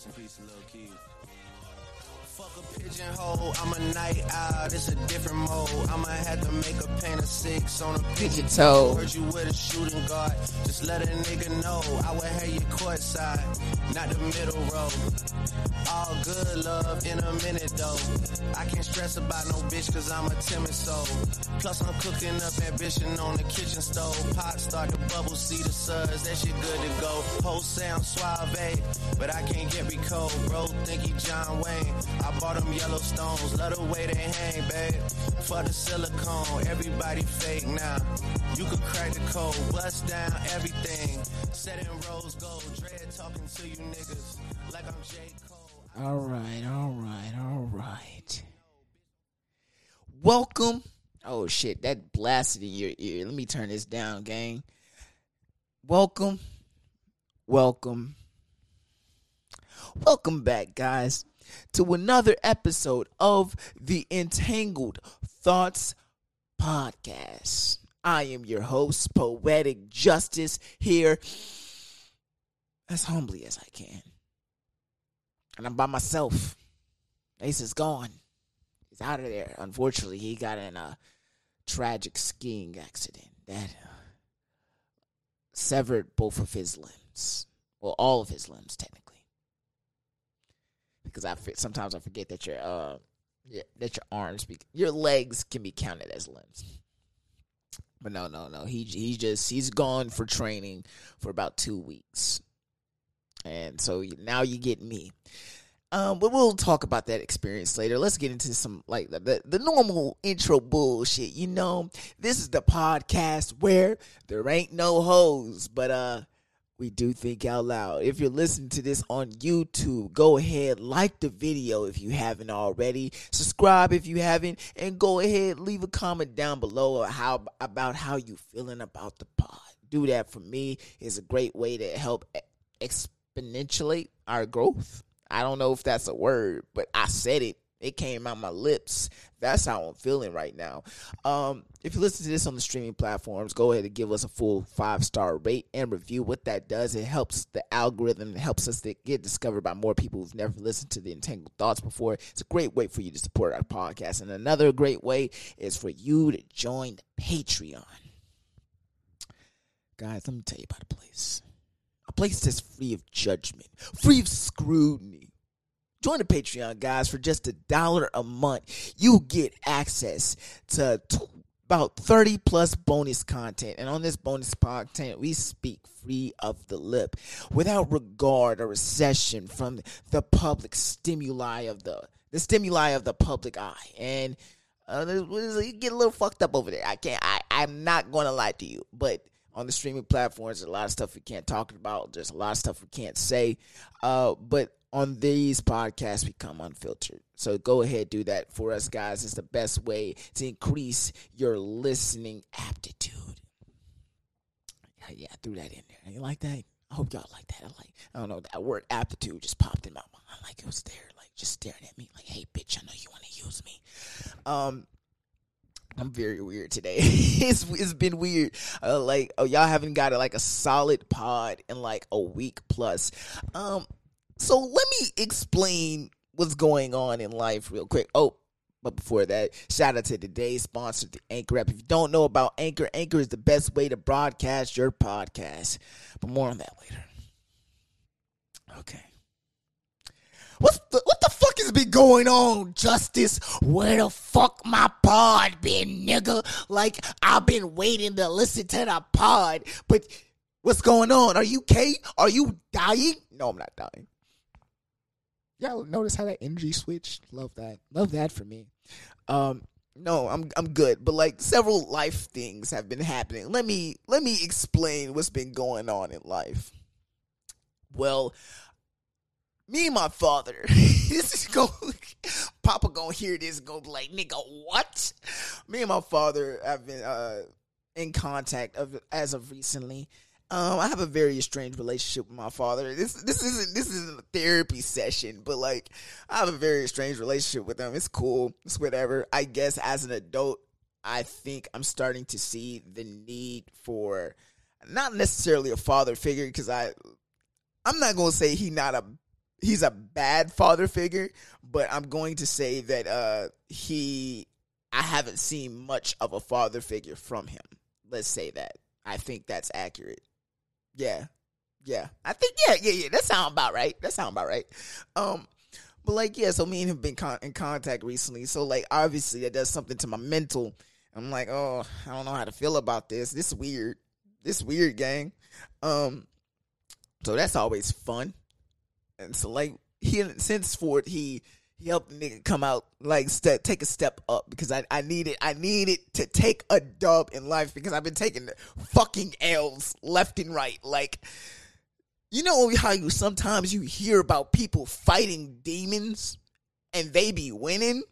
Rest in peace, Lil Keed. Fuck a pigeonhole, I'm a night owl, it's a different mode. I'ma have to make a pain of six on a pigeon toe. Heard you with a shooting guard, just let a nigga know. I would have you court side, not the middle row. All good love in a minute though. I can't stress about no bitch cause I'm a timid soul. Plus I'm cooking up ambition on the kitchen stove. Pot start to bubble, see the suds, that shit good to go. Whole sound suave, but I can't get me cold. Bro, think he John Wayne. I bought them Yellowstones, love the way they hang, babe. For the silicone, everybody fake now. You could crack the code, bust down everything. Set in rose gold, dread talking to you niggas like I'm J. Cole. All right, all right, all right. Welcome. Oh shit, that blasted in your ear. Let me turn this down, gang. Welcome. Welcome. Welcome back, guys, to another episode of the Entangled Thoughts Podcast. I am your host, Poetic Justice, here as humbly as I can. And I'm by myself. Ace is gone. He's out of there. Unfortunately, he got in a tragic skiing accident that severed both of his limbs. Well, all of his limbs, technically. Because I sometimes I forget that your uh yeah, that your arms be your legs can be counted as limbs. But no, no, no. He he just he's gone for training for about two weeks, and so now you get me. Um, but we'll talk about that experience later. Let's get into some like the, the, the normal intro bullshit. You know, this is the podcast where there ain't no hoes, but uh, we do think out loud. If you're listening to this on YouTube, go ahead, like the video if you haven't already, subscribe if you haven't, and go ahead, leave a comment down below how about how you feeling about the pod. Do that for me is a great way to help e- exponentiate our growth. I don't know if that's a word, but I said it. It came out my lips. That's how I'm feeling right now. Um, if you listen to this on the streaming platforms, go ahead and give us a full five star rate and review. What that does, it helps the algorithm, it helps us to get discovered by more people who've never listened to the Entangled Thoughts before. It's a great way for you to support our podcast. And another great way is for you to join the Patreon. Guys, let me tell you about a place. A place that's free of judgment, free of scrutiny. Join the Patreon, guys, for just a dollar a month. You get access to t- about 30 plus bonus content. And on this bonus content, we speak free of the lip without regard or recession from the public stimuli of the the stimuli of the public eye. And uh, you get a little fucked up over there. I can't. I, I'm not going to lie to you, but on the streaming platforms, there's a lot of stuff we can't talk about. There's a lot of stuff we can't say. Uh, but on these podcasts, become unfiltered. So go ahead, do that for us, guys. It's the best way to increase your listening aptitude. Yeah, I threw that in there. You like that? I hope y'all like that. I like. I don't know. That word aptitude just popped in my mind. Like it was there, like just staring at me. Like, hey, bitch, I know you want to use me. Um, I'm very weird today. it's it's been weird. Uh, like oh, y'all haven't got like a solid pod in like a week plus. Um, so let me explain what's going on in life real quick. Oh, but before that, shout out to today's sponsor, the Anchor app. If you don't know about Anchor, Anchor is the best way to broadcast your podcast. But more on that later. Okay. What's the, what the fuck has been going on, Justice? Where the fuck my pod been, nigga? Like, I've been waiting to listen to the pod, but what's going on? Are you okay? Are you dying? No, I'm not dying. Y'all notice how that energy switched? Love that. Love that for me. Um, no, I'm I'm good, but like several life things have been happening. Let me let me explain what's been going on in life. Well, me and my father, this is going, Papa gonna hear this and go be like, nigga, what? Me and my father have been uh, in contact of as of recently. Um, I have a very strange relationship with my father. This this isn't this isn't a therapy session, but like I have a very strange relationship with him. It's cool. It's whatever. I guess as an adult, I think I'm starting to see the need for not necessarily a father figure because I I'm not gonna say he not a he's a bad father figure, but I'm going to say that uh he I haven't seen much of a father figure from him. Let's say that. I think that's accurate. Yeah. Yeah. I think yeah, yeah, yeah. That sound about right. That sound about right. Um but like yeah, so me and him have been con- in contact recently. So like obviously that does something to my mental. I'm like, "Oh, I don't know how to feel about this. This is weird. This weird gang." Um so that's always fun. And so like he since Ford he he helped the nigga come out like take a step up because I I needed I needed to take a dub in life because I've been taking fucking L's left and right. Like you know how you sometimes you hear about people fighting demons and they be winning?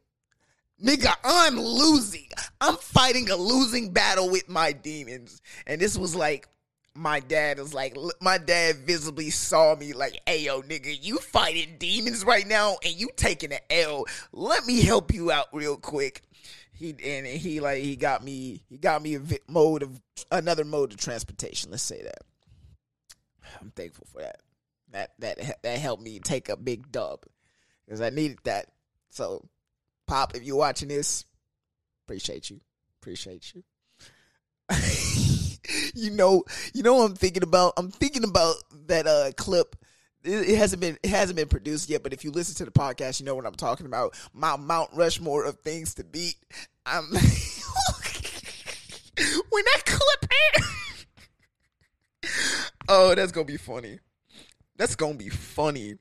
Nigga I'm losing. I'm fighting a losing battle with my demons. And this was like my dad is like, my dad visibly saw me like, hey, yo, nigga, you fighting demons right now and you taking an L. Let me help you out real quick. He and he like he got me he got me a mode of another mode of transportation. Let's say that. I'm thankful for that. That that that helped me take a big dub because I needed that. So, Pop, if you're watching this, appreciate you. Appreciate you. you know, you know I'm thinking about? I'm thinking about that uh clip. It, it hasn't been it hasn't been produced yet, but if you listen to the podcast, you know what I'm talking about. My Mount Rushmore of things to beat. I'm when that clip aired. oh, that's gonna be funny. That's gonna be funny.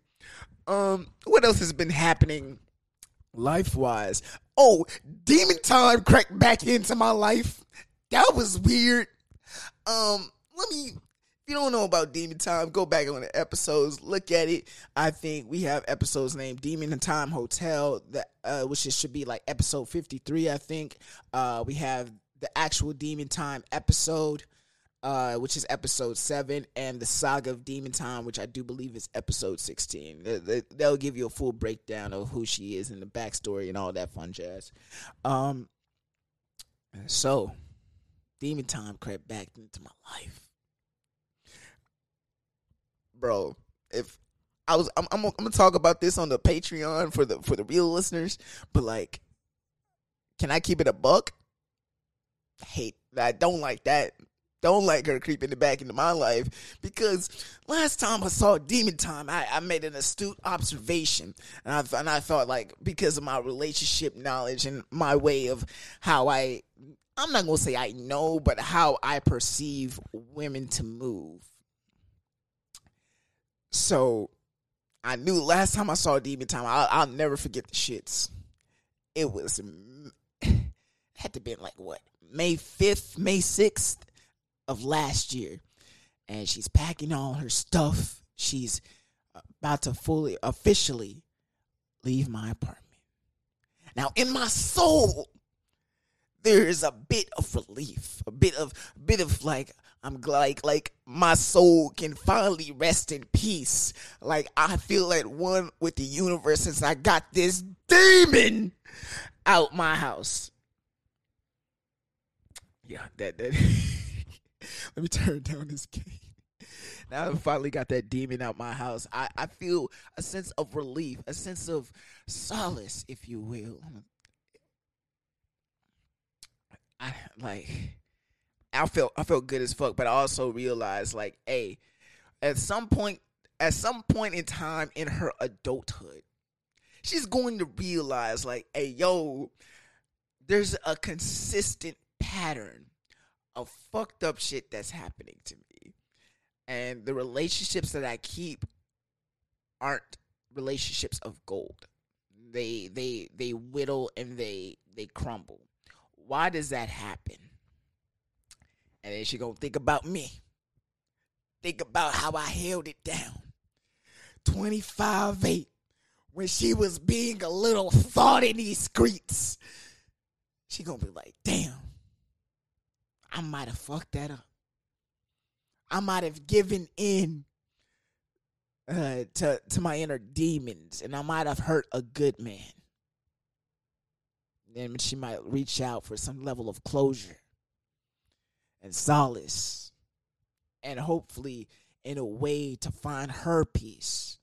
Um, what else has been happening life wise? Oh, demon time cracked back into my life. That was weird. Um, let me. If you don't know about Demon Time, go back on the episodes, look at it. I think we have episodes named Demon and Time Hotel, that uh, which should be like episode fifty three. I think uh, we have the actual Demon Time episode, uh, which is episode seven, and the Saga of Demon Time, which I do believe is episode sixteen. They, will give you a full breakdown of who she is and the backstory and all that fun jazz. Um, so demon time crept back into my life. Bro, if I was I'm, I'm, I'm gonna talk about this on the Patreon for the for the real listeners, but like can I keep it a buck? hate I don't like that. Don't like her creeping it back into my life because last time I saw Demon Time, I, I made an astute observation, and I and I thought like because of my relationship knowledge and my way of how I I'm not gonna say I know, but how I perceive women to move. So I knew last time I saw Demon Time, I'll, I'll never forget the shits. It was had to be like what May fifth, May sixth of last year, and she's packing all her stuff. She's about to fully officially leave my apartment. Now, in my soul, there is a bit of relief, a bit of a bit of like I'm like like my soul can finally rest in peace. Like I feel at one with the universe since I got this demon out my house. Yeah, that that. Let me turn down this game. Now I finally got that demon out my house. I, I feel a sense of relief, a sense of solace, if you will. I like I felt I felt good as fuck, but I also realized like, hey, at some point at some point in time in her adulthood, she's going to realize like, hey, yo, there's a consistent pattern of fucked up shit that's happening to me. And the relationships that I keep aren't relationships of gold. They they they whittle and they they crumble why does that happen? And then she gonna think about me. Think about how I held it down. 25 8 when she was being a little thought in these streets. She gonna be like, damn, I might have fucked that up. I might have given in uh, to to my inner demons, and I might have hurt a good man then she might reach out for some level of closure and solace and hopefully in a way to find her peace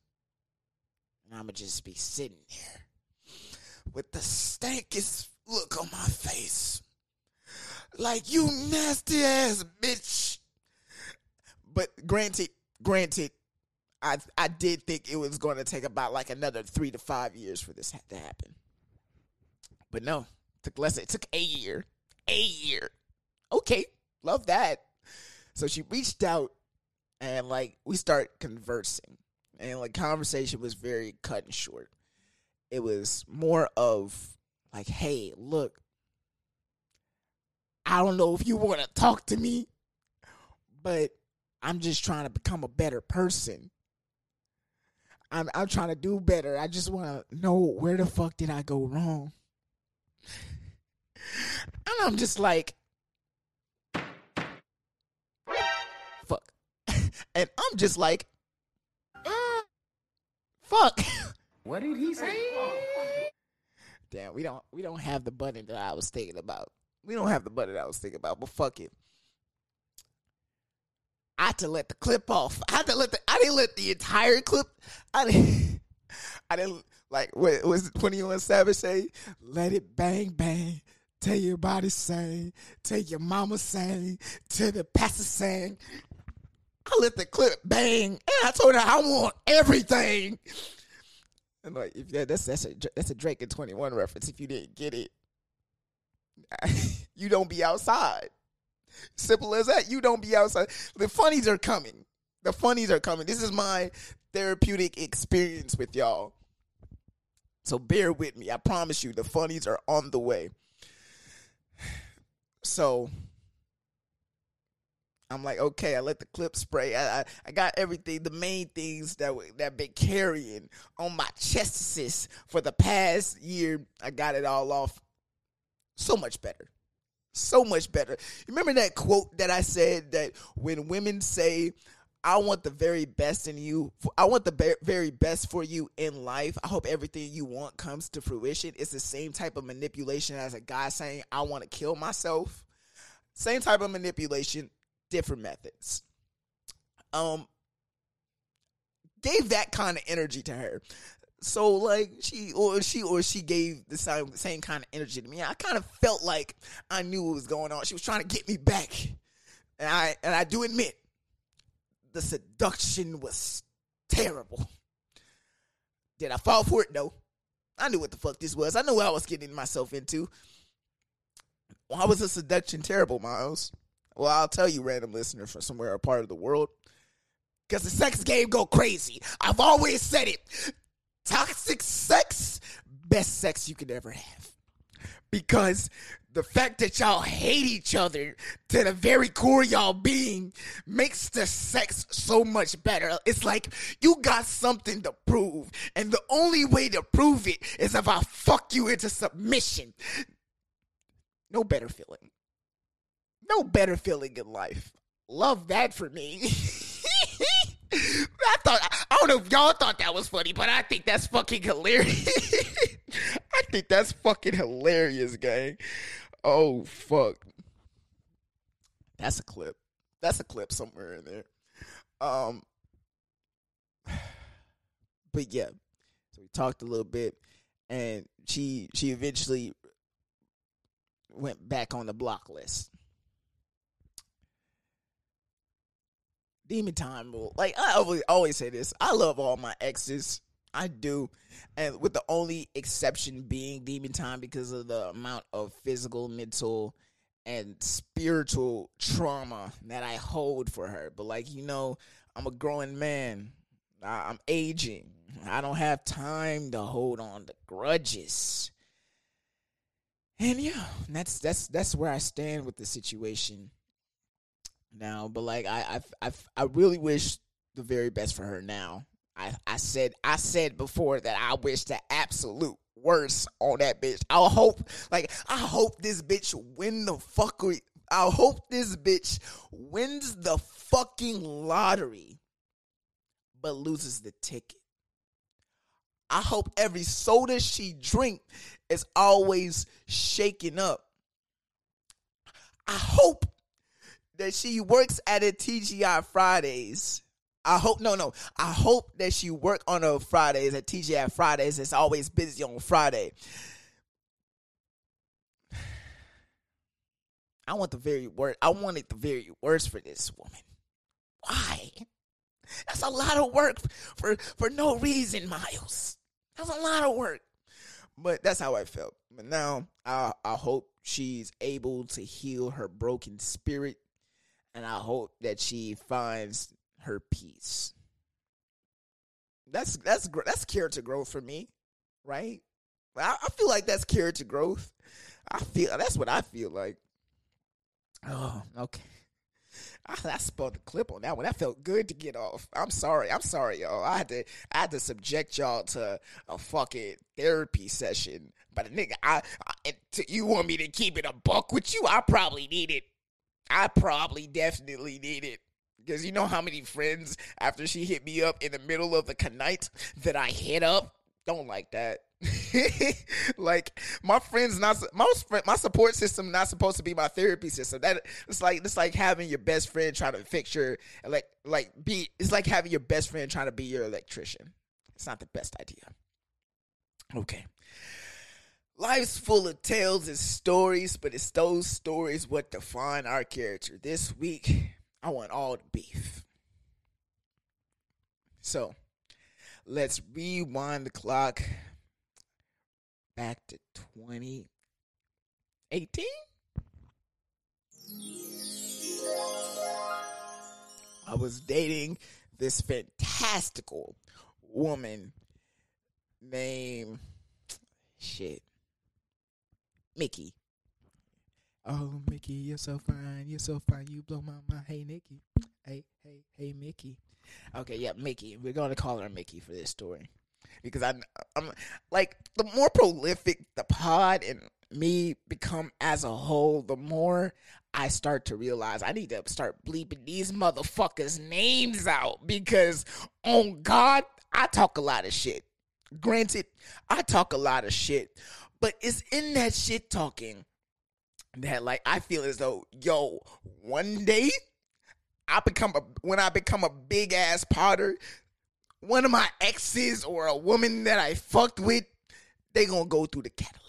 And I'ma just be sitting there with the stankest look on my face. Like you nasty ass bitch. But granted, granted, I I did think it was going to take about like another three to five years for this to happen. But no, took less. It took a year. A year. Okay, love that. So she reached out and like we start conversing, and like conversation was very cut and short. It was more of like, hey, look, I don't know if you want to talk to me, but I'm just trying to become a better person. I'm I'm trying to do better. I just want to know where the fuck did I go wrong? And I'm just like fuck. and I'm just like mm, fuck. What did he say? Damn, we don't we don't have the button that I was thinking about. We don't have the button that I was thinking about, but fuck it. I had to let the clip off. I had to let the I didn't let the entire clip I didn't I didn't like what was 21 Savage say? Let it bang bang. Tell your body sing. Tell your mama sing. Tell the pastor sing. I let the clip bang and I told her I want everything. And like if that, that's that's a that's a Drake and 21 reference if you didn't get it. you don't be outside. Simple as that. You don't be outside. The funnies are coming. The funnies are coming. This is my therapeutic experience with y'all. So bear with me. I promise you, the funnies are on the way. So I'm like, okay, I let the clip spray. I, I, I got everything, the main things that that been carrying on my chest for the past year. I got it all off. So much better. So much better. Remember that quote that I said that when women say, I want the very best in you. I want the very best for you in life. I hope everything you want comes to fruition. It's the same type of manipulation as a guy saying, I want to kill myself. Same type of manipulation, different methods. Um, gave that kind of energy to her. So like she or she or she gave the same same kind of energy to me. I kind of felt like I knew what was going on. She was trying to get me back, and I and I do admit the seduction was terrible. Did I fall for it? No. I knew what the fuck this was. I knew what I was getting myself into. Why was the seduction terrible, Miles? Well, I'll tell you, random listener from somewhere a part of the world. Because the sex game go crazy. I've always said it. Toxic sex, best sex you could ever have. Because the fact that y'all hate each other to the very core y'all being makes the sex so much better. It's like you got something to prove, and the only way to prove it is if I fuck you into submission. No better feeling. No better feeling in life. Love that for me. I thought I don't know if y'all thought that was funny, but I think that's fucking hilarious. Think that's fucking hilarious, gang. Oh fuck. That's a clip. That's a clip somewhere in there. Um but yeah. So we talked a little bit and she she eventually went back on the block list. Demon time will like I always always say this. I love all my exes. I do. And with the only exception being Demon Time because of the amount of physical, mental, and spiritual trauma that I hold for her. But, like, you know, I'm a growing man, I'm aging. I don't have time to hold on to grudges. And yeah, that's that's that's where I stand with the situation now. But like I I I, I really wish the very best for her now. I, I said I said before that I wish the absolute worst on that bitch. I hope like I hope this bitch win the fuck I hope this bitch wins the fucking lottery but loses the ticket. I hope every soda she drink is always shaking up. I hope that she works at a TGI Fridays I hope no no. I hope that she work on a Fridays at TGI Fridays. It's always busy on Friday. I want the very worst. I wanted the very worst for this woman. Why? That's a lot of work for for no reason, Miles. That's a lot of work. But that's how I felt. But now I I hope she's able to heal her broken spirit and I hope that she finds her peace. That's that's that's character growth for me, right? I, I feel like that's character growth. I feel that's what I feel like. Oh, okay. I, I spelled the clip on that one. That felt good to get off. I'm sorry. I'm sorry, y'all. I had to I had to subject y'all to a fucking therapy session. But nigga, I, I you want me to keep it a buck with you? I probably need it. I probably definitely need it. Because you know how many friends after she hit me up in the middle of the night that I hit up don't like that. like my friends not most my support system not supposed to be my therapy system. That it's like it's like having your best friend trying to fix your like like be it's like having your best friend trying to be your electrician. It's not the best idea. Okay. Life's full of tales and stories, but it's those stories what define our character. This week, I want all the beef. So, let's rewind the clock back to 2018. I was dating this fantastical woman named shit Mickey. Oh, Mickey, you're so fine. You're so fine. You blow my mind. Hey, Nikki. Hey, hey, hey, Mickey. Okay, yeah, Mickey. We're going to call her Mickey for this story because I, I'm like the more prolific the pod and me become as a whole, the more I start to realize I need to start bleeping these motherfuckers' names out because, on God, I talk a lot of shit. Granted, I talk a lot of shit, but it's in that shit talking that like I feel as though, yo, one day I become a when I become a big ass potter, one of my exes or a woman that I fucked with, they gonna go through the catalog.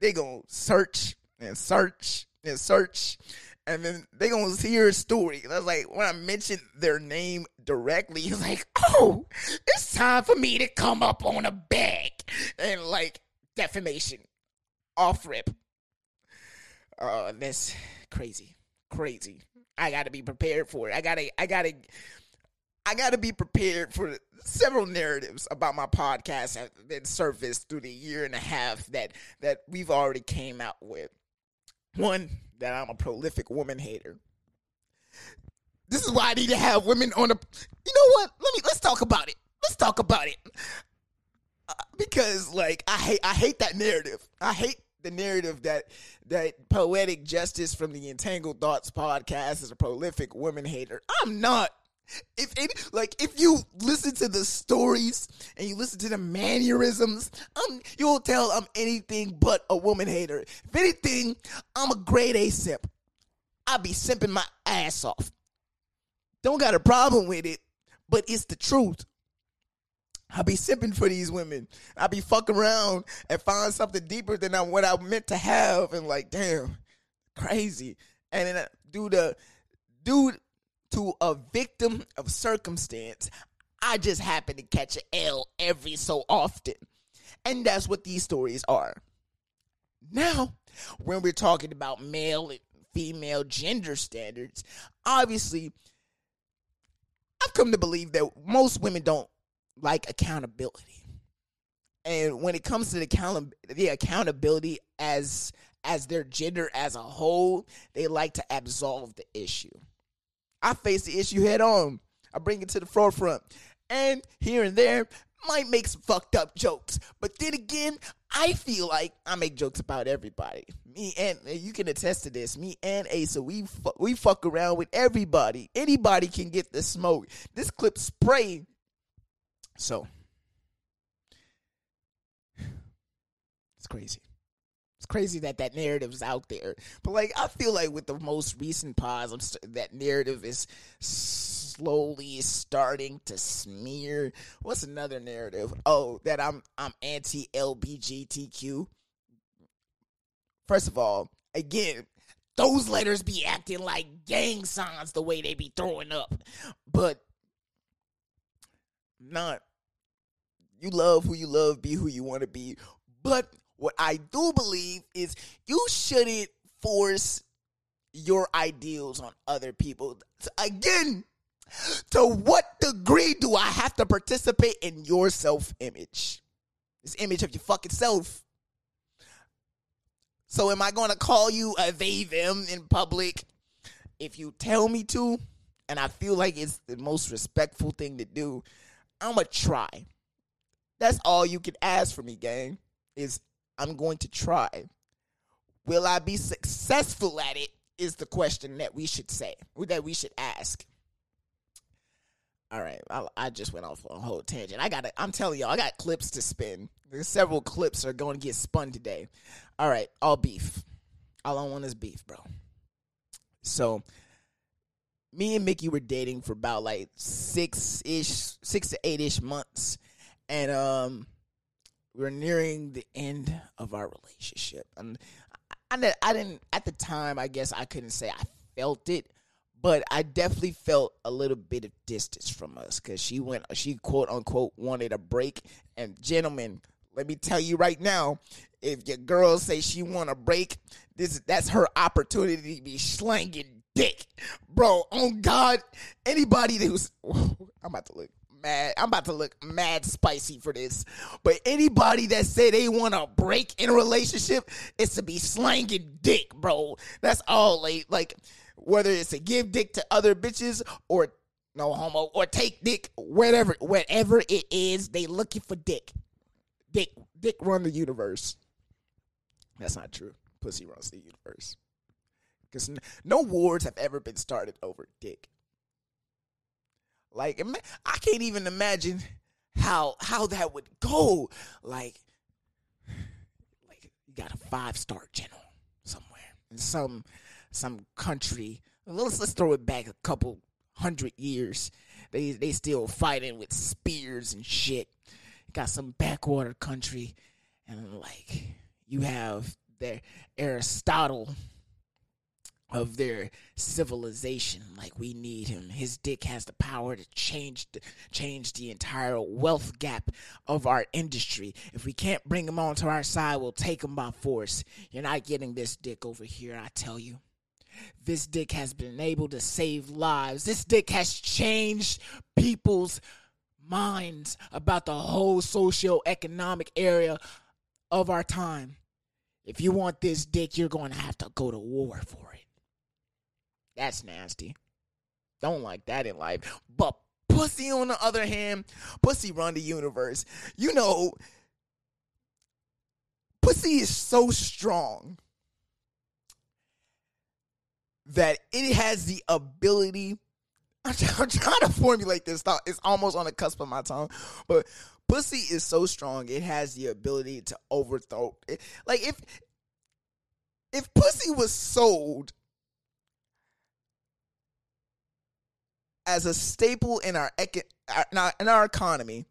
They gonna search and search and search. And then they gonna hear a story. Was like, when I mentioned their name directly, he's like, oh, it's time for me to come up on a bag. And like defamation. Off rip. Uh that's crazy. Crazy. I gotta be prepared for it. I gotta I gotta I got to be prepared for several narratives about my podcast that surfaced through the year and a half that that we've already came out with. One, that I'm a prolific woman hater. This is why I need to have women on the. You know what? Let me let's talk about it. Let's talk about it. Uh, because like I hate I hate that narrative. I hate the narrative that that poetic justice from the Entangled Thoughts podcast is a prolific woman hater. I'm not. If any, like if you listen to the stories and you listen to the mannerisms, um, you'll tell I'm anything but a woman hater. If anything, I'm a grade A simp. I be simping my ass off. Don't got a problem with it, but it's the truth. I be sipping for these women. I be fucking around and find something deeper than what I meant to have, and like, damn, crazy. And then uh, do the dude to a victim of circumstance, I just happen to catch an L every so often. And that's what these stories are. Now, when we're talking about male and female gender standards, obviously, I've come to believe that most women don't like accountability. And when it comes to the, account- the accountability as as their gender as a whole, they like to absolve the issue. I face the issue head on. I bring it to the forefront. And here and there, might make some fucked up jokes. But then again, I feel like I make jokes about everybody. Me and you can attest to this. Me and Asa, we fu- we fuck around with everybody. Anybody can get the smoke. This clip spray. So it's crazy. It's crazy that that narrative's out there. But like, I feel like with the most recent pause, st- that narrative is slowly starting to smear. What's another narrative? Oh, that I'm I'm anti LBGTQ. First of all, again, those letters be acting like gang signs the way they be throwing up. But not you love who you love, be who you want to be. But what I do believe is you shouldn't force your ideals on other people. Again, to what degree do I have to participate in your self image? This image of your fucking self. So, am I going to call you a they them in public? If you tell me to, and I feel like it's the most respectful thing to do, I'm going to try. That's all you can ask for me, gang, is I'm going to try. Will I be successful at it? Is the question that we should say, that we should ask. All right, I, I just went off on a whole tangent. I got, I'm telling y'all, I got clips to spin. There's several clips are going to get spun today. All right, all beef. All I want is beef, bro. So, me and Mickey were dating for about like six ish, six to eight ish months, and um, we're nearing the end of our relationship. And I, I didn't at the time. I guess I couldn't say I felt it, but I definitely felt a little bit of distance from us because she went, she quote unquote wanted a break. And gentlemen, let me tell you right now, if your girl say she want a break, this that's her opportunity to be slanging dick, bro. On God, anybody who's I'm about to look mad. I'm about to look mad spicy for this. But anybody that say they want to break in a relationship is to be slanging dick, bro. That's all like like whether it's to give dick to other bitches or no homo or take dick, whatever whatever it is, they looking for dick. Dick dick run the universe. That's not true. Pussy runs the universe. Because no wars have ever been started over dick. Like I can't even imagine how how that would go. Like like you got a five star general somewhere in some some country. Let's let's throw it back a couple hundred years. They they still fighting with spears and shit. got some backwater country, and like you have their Aristotle of their civilization. Like we need him. His dick has the power to change the, change the entire wealth gap of our industry. If we can't bring him onto our side we'll take him by force. You're not getting this dick over here i tell you. This dick has been able to save lives. This dick has changed people's minds about the whole socio-economic area of our time. If you want this dick you're going to have to go to war for it that's nasty. Don't like that in life. But pussy, on the other hand, pussy run the universe. You know, pussy is so strong that it has the ability. I'm trying to formulate this thought. It's almost on the cusp of my tongue, but pussy is so strong. It has the ability to overthrow. It. Like if if pussy was sold as a staple in our in our economy,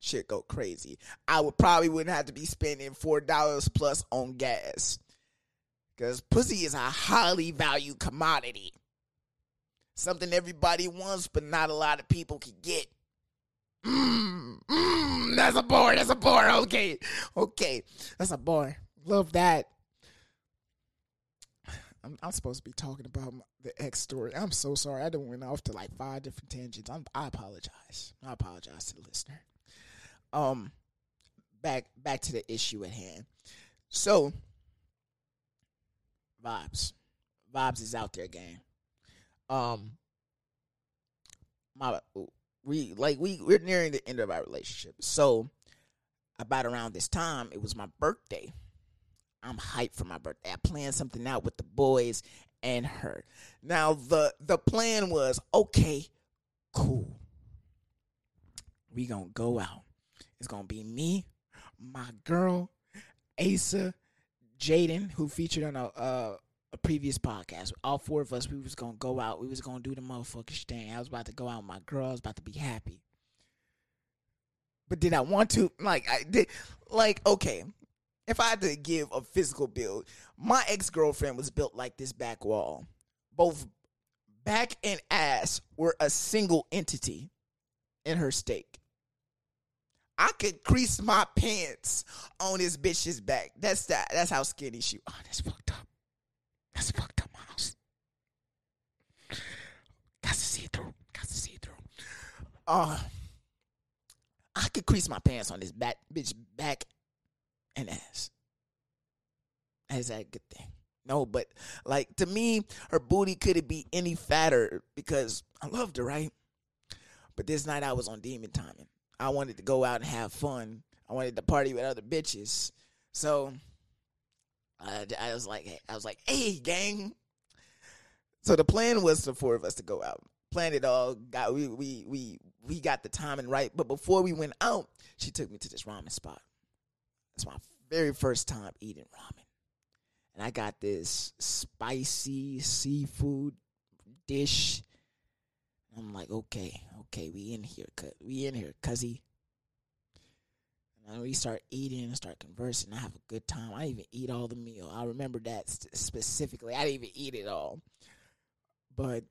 shit go crazy. I would probably wouldn't have to be spending four dollars plus on gas, because pussy is a highly valued commodity, something everybody wants, but not a lot of people can get. Mmm, mmm, that's a bar. That's a bar. Okay, okay, that's a bar. Love that. I'm, I'm supposed to be talking about my, the X story. I'm so sorry. I done went off to like five different tangents. I'm, I apologize. I apologize to the listener. Um, back back to the issue at hand. So, vibes, vibes is out there, gang. Um, my we like we we're nearing the end of our relationship. So, about around this time, it was my birthday. I'm hyped for my birthday. I planned something out with the boys and her. Now the the plan was okay, cool. We gonna go out. It's gonna be me, my girl, Asa, Jaden, who featured on a, a, a previous podcast. All four of us, we was gonna go out. We was gonna do the motherfucking thing. I was about to go out with my girl. I was about to be happy. But did I want to? Like I did. Like okay, if I had to give a physical build, my ex girlfriend was built like this back wall. Both back and ass were a single entity in her steak. I could crease my pants on this bitch's back. That's that. That's how skinny she. Oh, that's fucked up. That's fucked up, mouse. Got to see it through. Got to see it through. Uh, I could crease my pants on this back bitch back and ass. Is that a good thing? No, but like to me, her booty couldn't be any fatter because I loved her, right? But this night I was on demon timing. I wanted to go out and have fun. I wanted to party with other bitches. So I, I was like, I was like, hey, gang. So the plan was the four of us to go out. Planned it all. Got we we we we got the timing right. But before we went out, she took me to this ramen spot. It's my very first time eating ramen. And I got this spicy seafood dish. I'm like, okay, okay, we in here, cuz we in here, cuzzy. And we start eating and start conversing. I have a good time. I even eat all the meal. I remember that specifically. I didn't even eat it all, but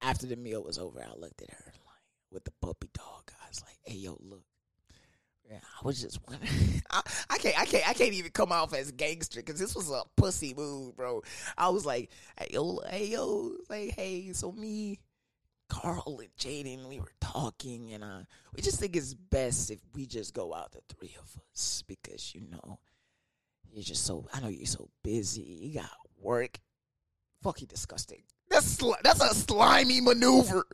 after the meal was over, I looked at her like with the puppy dog. I was like, "Hey, yo, look." Yeah, I was just wondering. I, I, can't, I can't, I can't even come off as gangster because this was a pussy move, bro. I was like, "Hey, yo, hey, yo," like, "Hey, so me, Carl, and Jaden, we were talking, and uh, we just think it's best if we just go out, the three of us, because you know, you're just so. I know you're so busy. You got work. Fucking disgusting. That's sli- that's a slimy maneuver.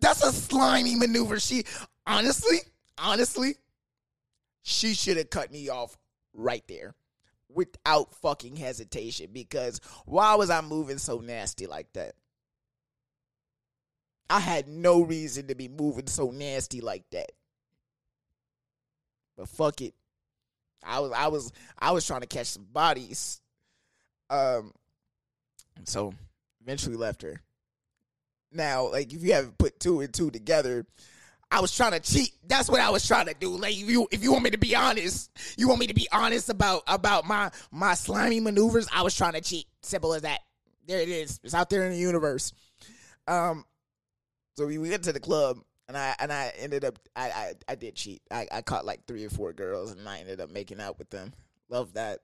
That's a slimy maneuver. She honestly, honestly, she should have cut me off right there without fucking hesitation because why was I moving so nasty like that? I had no reason to be moving so nasty like that. But fuck it. I was I was I was trying to catch some bodies. Um so eventually left her. Now, like if you haven't put two and two together, I was trying to cheat. That's what I was trying to do. Like if you if you want me to be honest, you want me to be honest about about my my slimy maneuvers. I was trying to cheat. Simple as that. There it is. It's out there in the universe. Um, so we, we went to the club and I and I ended up I I, I did cheat. I, I caught like three or four girls and I ended up making out with them. Love that.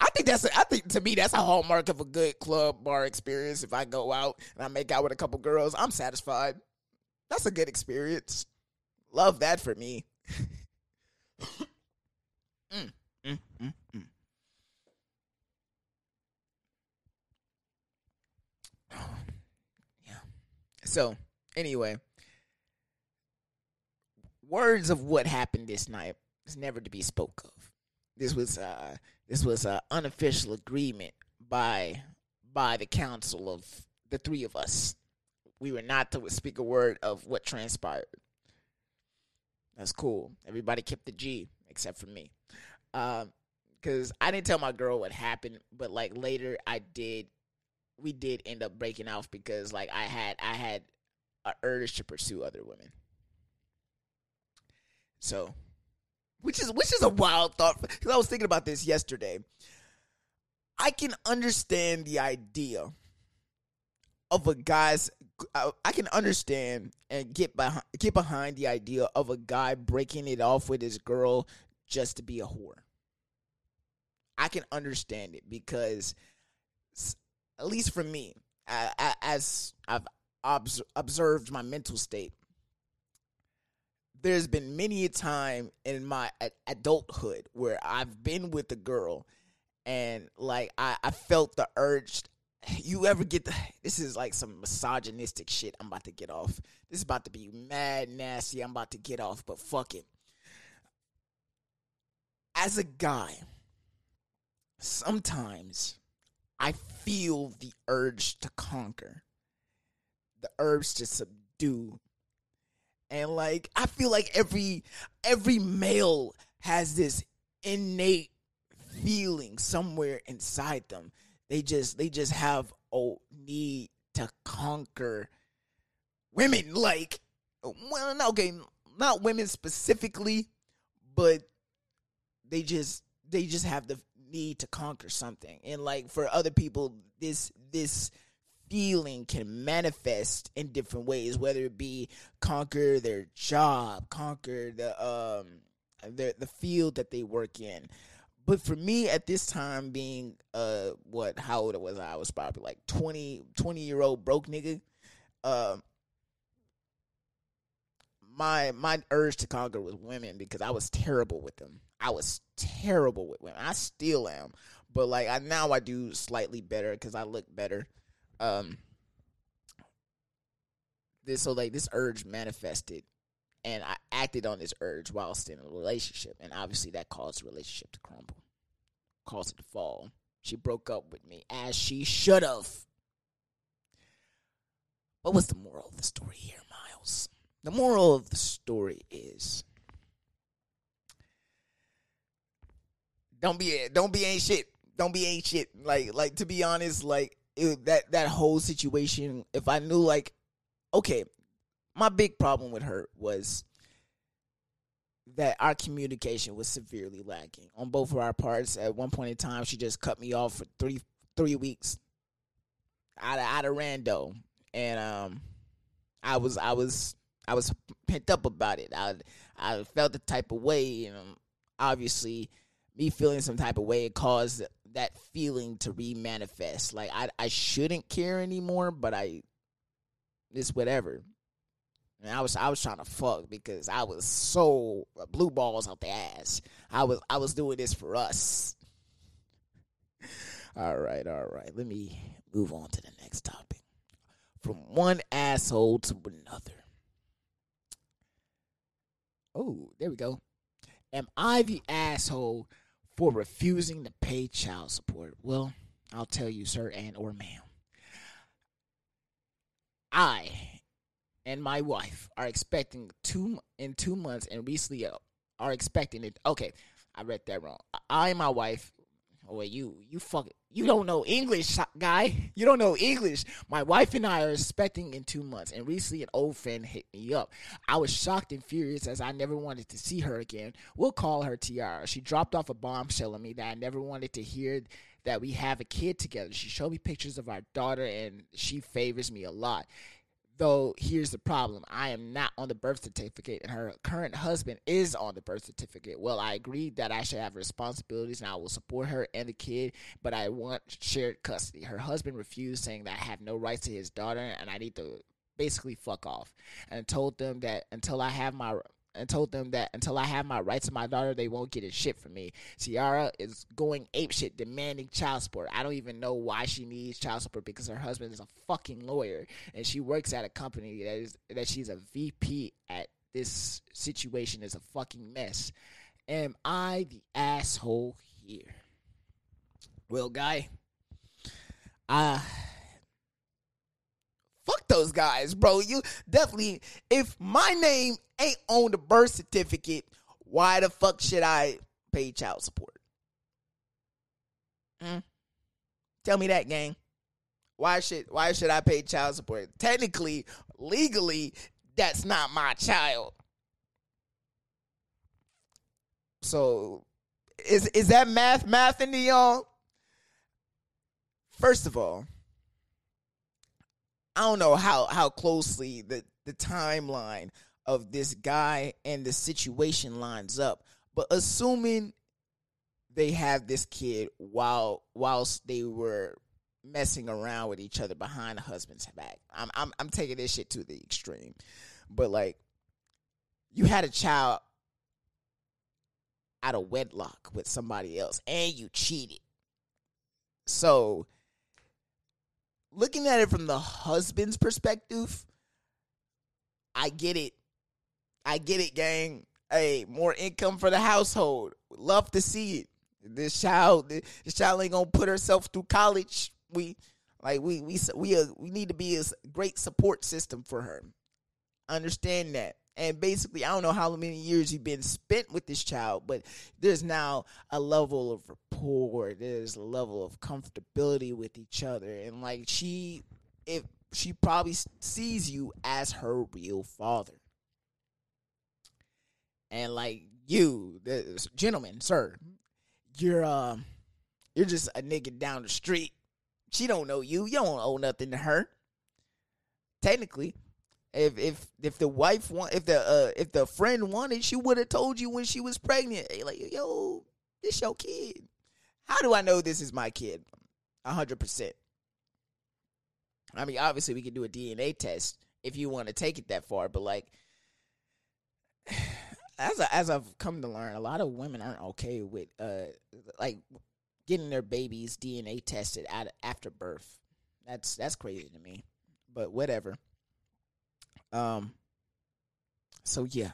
I think that's a, I think to me that's a hallmark of a good club bar experience. If I go out and I make out with a couple girls, I'm satisfied. That's a good experience. Love that for me. mm, mm, mm, mm. yeah. So, anyway, words of what happened this night is never to be spoke of. This was uh this was an unofficial agreement by by the council of the three of us. We were not to speak a word of what transpired. That's cool. Everybody kept the G except for me. Um, cause I didn't tell my girl what happened, but like later I did. We did end up breaking off because like I had I had a urge to pursue other women. So, which is which is a wild thought because I was thinking about this yesterday. I can understand the idea of a guy's I can understand and get behind get behind the idea of a guy breaking it off with his girl just to be a whore. I can understand it because, at least for me, I, I, as I've observed my mental state, there's been many a time in my adulthood where I've been with a girl and like I, I felt the urge you ever get the this is like some misogynistic shit I'm about to get off. This is about to be mad nasty. I'm about to get off, but fuck it. As a guy, sometimes I feel the urge to conquer. The urge to subdue. And like I feel like every every male has this innate feeling somewhere inside them. They just they just have a need to conquer women. Like, well, okay, not women specifically, but they just they just have the need to conquer something. And like for other people, this this feeling can manifest in different ways, whether it be conquer their job, conquer the um the the field that they work in. But for me at this time being uh what how old was I? I was probably like 20 20 year old broke nigga. Uh, my my urge to conquer was women because I was terrible with them. I was terrible with women. I still am, but like I now I do slightly better because I look better. Um, this so like this urge manifested, and I acted on this urge whilst in a relationship, and obviously that caused the relationship to crumble, caused it to fall. She broke up with me as she should have. What was the moral of the story here, Miles? The moral of the story is don't be don't be ain't shit. Don't be ain't shit. Like like to be honest, like it, that that whole situation. If I knew like, okay, my big problem with her was that our communication was severely lacking on both of our parts. At one point in time, she just cut me off for three three weeks out of out of rando, and um, I was I was I was pent up about it. I I felt the type of way, and um, obviously me feeling some type of way it caused that feeling to re-manifest. Like I I shouldn't care anymore, but I it's whatever. And I was I was trying to fuck because I was so uh, blue balls out the ass. I was I was doing this for us. all right, all right. Let me move on to the next topic. From one asshole to another. Oh, there we go. Am I the asshole for refusing to pay child support? Well, I'll tell you, sir and or ma'am. I and my wife are expecting two in two months, and recently uh, are expecting it. Okay, I read that wrong. I and my wife Oh wait, you you fuck you don't know English, guy. You don't know English. My wife and I are expecting in two months, and recently an old friend hit me up. I was shocked and furious as I never wanted to see her again. We'll call her Tiara. She dropped off a bombshell on me that I never wanted to hear that we have a kid together. She showed me pictures of our daughter, and she favors me a lot. Though here's the problem I am not on the birth certificate, and her current husband is on the birth certificate. Well, I agreed that I should have responsibilities and I will support her and the kid, but I want shared custody. Her husband refused, saying that I have no rights to his daughter and I need to basically fuck off. And told them that until I have my and told them that until I have my rights to my daughter, they won't get a shit from me. Tiara is going apeshit, demanding child support. I don't even know why she needs child support because her husband is a fucking lawyer and she works at a company that is that she's a VP at. This situation is a fucking mess. Am I the asshole here? Well, guy, uh fuck those guys, bro. You definitely, if my name ain't on the birth certificate, why the fuck should I pay child support? Mm. Tell me that, gang. Why should why should I pay child support? Technically, legally, that's not my child. So, is is that math math into y'all? First of all, I don't know how how closely the the timeline of this guy and the situation lines up, but assuming they have this kid while whilst they were messing around with each other behind the husband's back. I'm I'm I'm taking this shit to the extreme. But like you had a child out of wedlock with somebody else and you cheated. So looking at it from the husband's perspective, I get it. I get it, gang. Hey, more income for the household. Love to see it. This child, this child ain't gonna put herself through college. We like we we we uh, we need to be a great support system for her. Understand that. And basically, I don't know how many years you've been spent with this child, but there's now a level of rapport. There's a level of comfortability with each other. And like she, if she probably sees you as her real father. And like you, the gentleman, sir, you're um, uh, you're just a nigga down the street. She don't know you. You don't owe nothing to her. Technically, if if if the wife want, if the uh, if the friend wanted, she would have told you when she was pregnant. Like, yo, this your kid. How do I know this is my kid? Hundred percent. I mean, obviously, we can do a DNA test if you want to take it that far, but like, as a, as I've come to learn, a lot of women aren't okay with uh like getting their babies DNA tested at, after birth. That's that's crazy to me, but whatever. Um. So yeah,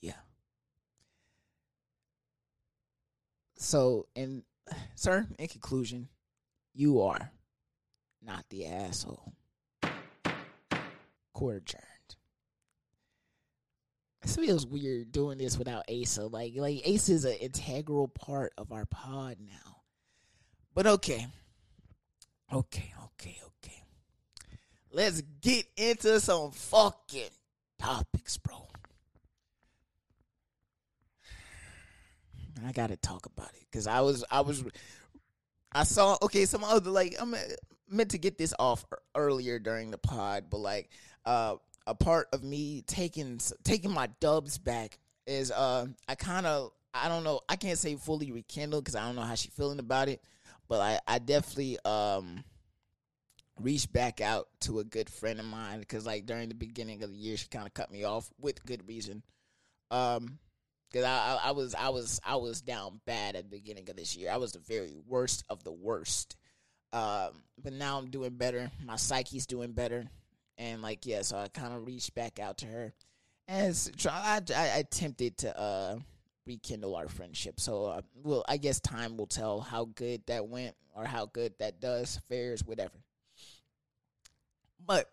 yeah. So, in sir, in conclusion, you are not the asshole. Court adjourned. It feels weird doing this without Asa. Like, like Asa is an integral part of our pod now. But okay, okay, okay, okay. Let's get into some fucking topics, bro. I gotta talk about it because I was, I was, I saw. Okay, some other like I'm meant to get this off earlier during the pod, but like uh, a part of me taking taking my dubs back is uh, I kind of I don't know I can't say fully rekindled because I don't know how she feeling about it, but I I definitely um reached back out to a good friend of mine because like during the beginning of the year she kind of cut me off with good reason. Um, because I, I, I was I was I was down bad at the beginning of this year. I was the very worst of the worst. Um, but now I'm doing better. My psyche's doing better, and like yeah, so I kind of reached back out to her, and I, I, I attempted to uh rekindle our friendship. So uh, well, I guess time will tell how good that went or how good that does fares, whatever. But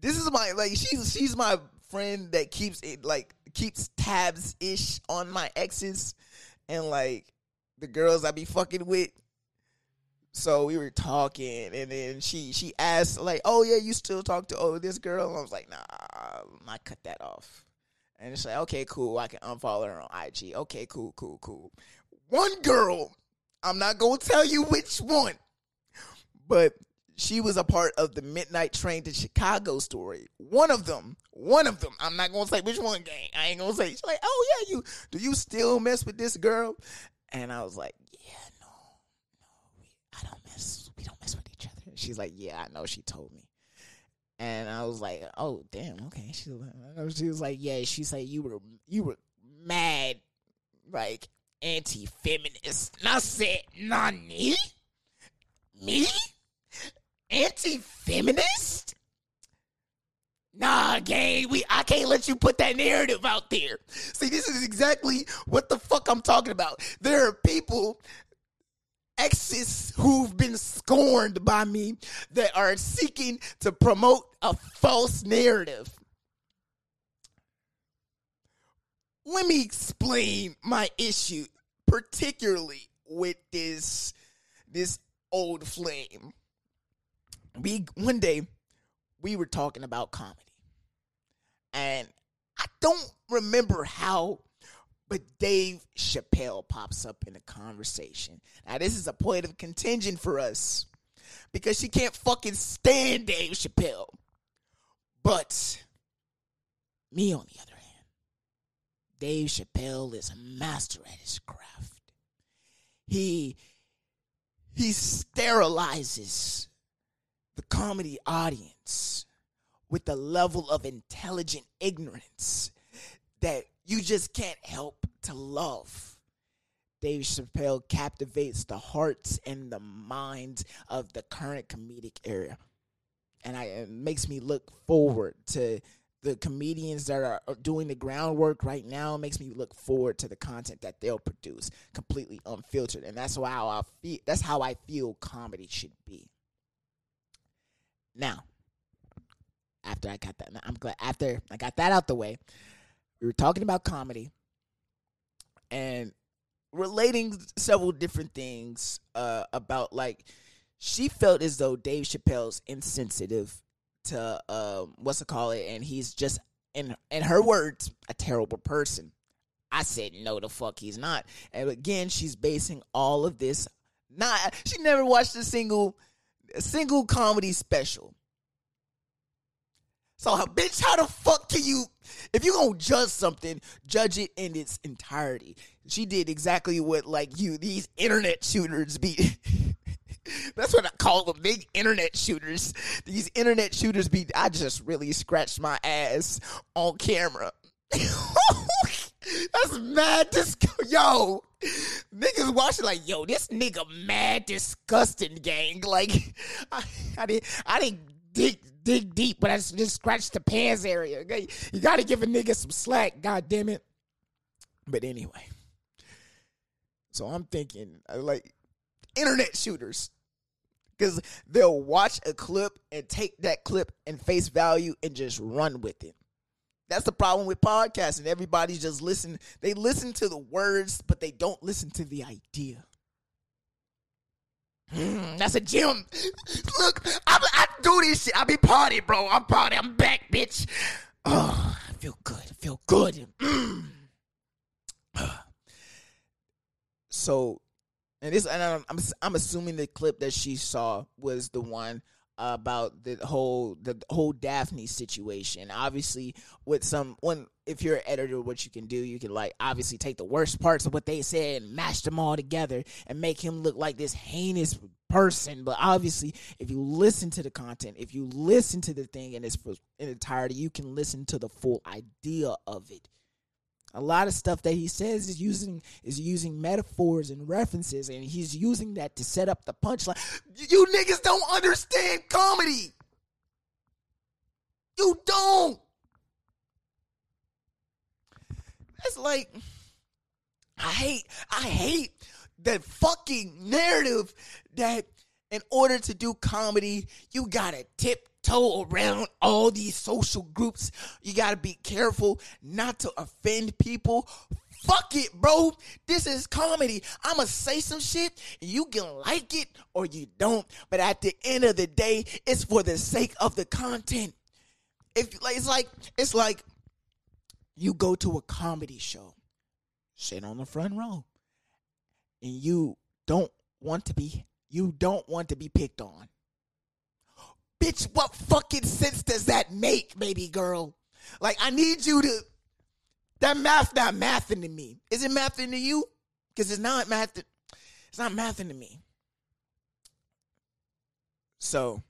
this is my like she's she's my friend that keeps it like keeps tabs ish on my exes and like the girls I be fucking with so we were talking, and then she she asked like, "Oh yeah, you still talk to oh this girl?" And I was like, "Nah, I cut that off." And it's like, "Okay, cool, I can unfollow her on IG." Okay, cool, cool, cool. One girl, I'm not gonna tell you which one, but she was a part of the midnight train to Chicago story. One of them, one of them. I'm not gonna say which one, gang. I ain't gonna say. She's like, "Oh yeah, you do you still mess with this girl?" And I was like, yeah, no, no, we, I don't mess. We don't mess with each other. She's like, yeah, I know. She told me. And I was like, oh damn, okay. She she was like, yeah. She's like, you were you were mad, like anti-feminist. And I said, nani? Me? Anti-feminist? Nah, gang, we I can't let you put that narrative out there. See, this is exactly what the fuck I'm talking about. There are people exes who've been scorned by me that are seeking to promote a false narrative. Let me explain my issue, particularly with this this old flame. We one day we were talking about comedy. And I don't remember how but Dave Chappelle pops up in the conversation. Now, this is a point of contention for us because she can't fucking stand Dave Chappelle. But me, on the other hand, Dave Chappelle is a master at his craft. He he sterilizes the comedy audience with the level of intelligent ignorance that you just can't help to love. Dave Chappelle captivates the hearts and the minds of the current comedic era. And I, it makes me look forward to the comedians that are doing the groundwork right now. Makes me look forward to the content that they'll produce completely unfiltered. And that's how I feel that's how I feel comedy should be. Now, after I got that, I'm glad after I got that out the way. We were talking about comedy and relating several different things uh, about like she felt as though Dave Chappelle's insensitive to um, what's it call it, and he's just in in her words a terrible person. I said no, the fuck he's not. And again, she's basing all of this not. She never watched a single a single comedy special. So, bitch, how the fuck can you, if you gonna judge something, judge it in its entirety? She did exactly what like you these internet shooters be. That's what I call them, big internet shooters. These internet shooters be. I just really scratched my ass on camera. That's mad disgusting. Yo, niggas watching like, yo, this nigga mad disgusting, gang. Like, I, I didn't, I didn't dig dig deep, but I just, just scratched the pants area. You got to give a nigga some slack. God damn it. But anyway, so I'm thinking uh, like internet shooters because they'll watch a clip and take that clip and face value and just run with it. That's the problem with podcasting. Everybody's just listen. They listen to the words, but they don't listen to the idea. Mm, that's a gym. Look, I, I do this shit. I be party, bro. I'm party. I'm back, bitch. Oh, I feel good. I feel good. Mm. so, and this, and I'm, I'm, I'm assuming the clip that she saw was the one about the whole the whole Daphne situation. Obviously, with some when if you're an editor, what you can do, you can like obviously take the worst parts of what they said and mash them all together and make him look like this heinous person. But obviously, if you listen to the content, if you listen to the thing in its in entirety, you can listen to the full idea of it. A lot of stuff that he says is using is using metaphors and references, and he's using that to set up the punchline. You niggas don't understand comedy. You don't. It's like I hate I hate that fucking narrative that in order to do comedy, you gotta tip tiptoe around all these social groups. You got to be careful not to offend people. Fuck it, bro. This is comedy. I'ma say some shit, you can like it or you don't. But at the end of the day, it's for the sake of the content. If it's like it's like you go to a comedy show, sit on the front row, and you don't want to be you don't want to be picked on. Bitch, what fucking sense does that make, baby girl? Like, I need you to. That math not mathing to me. Is it mathing to you? Because it's not mathing. It's not mathing to me. So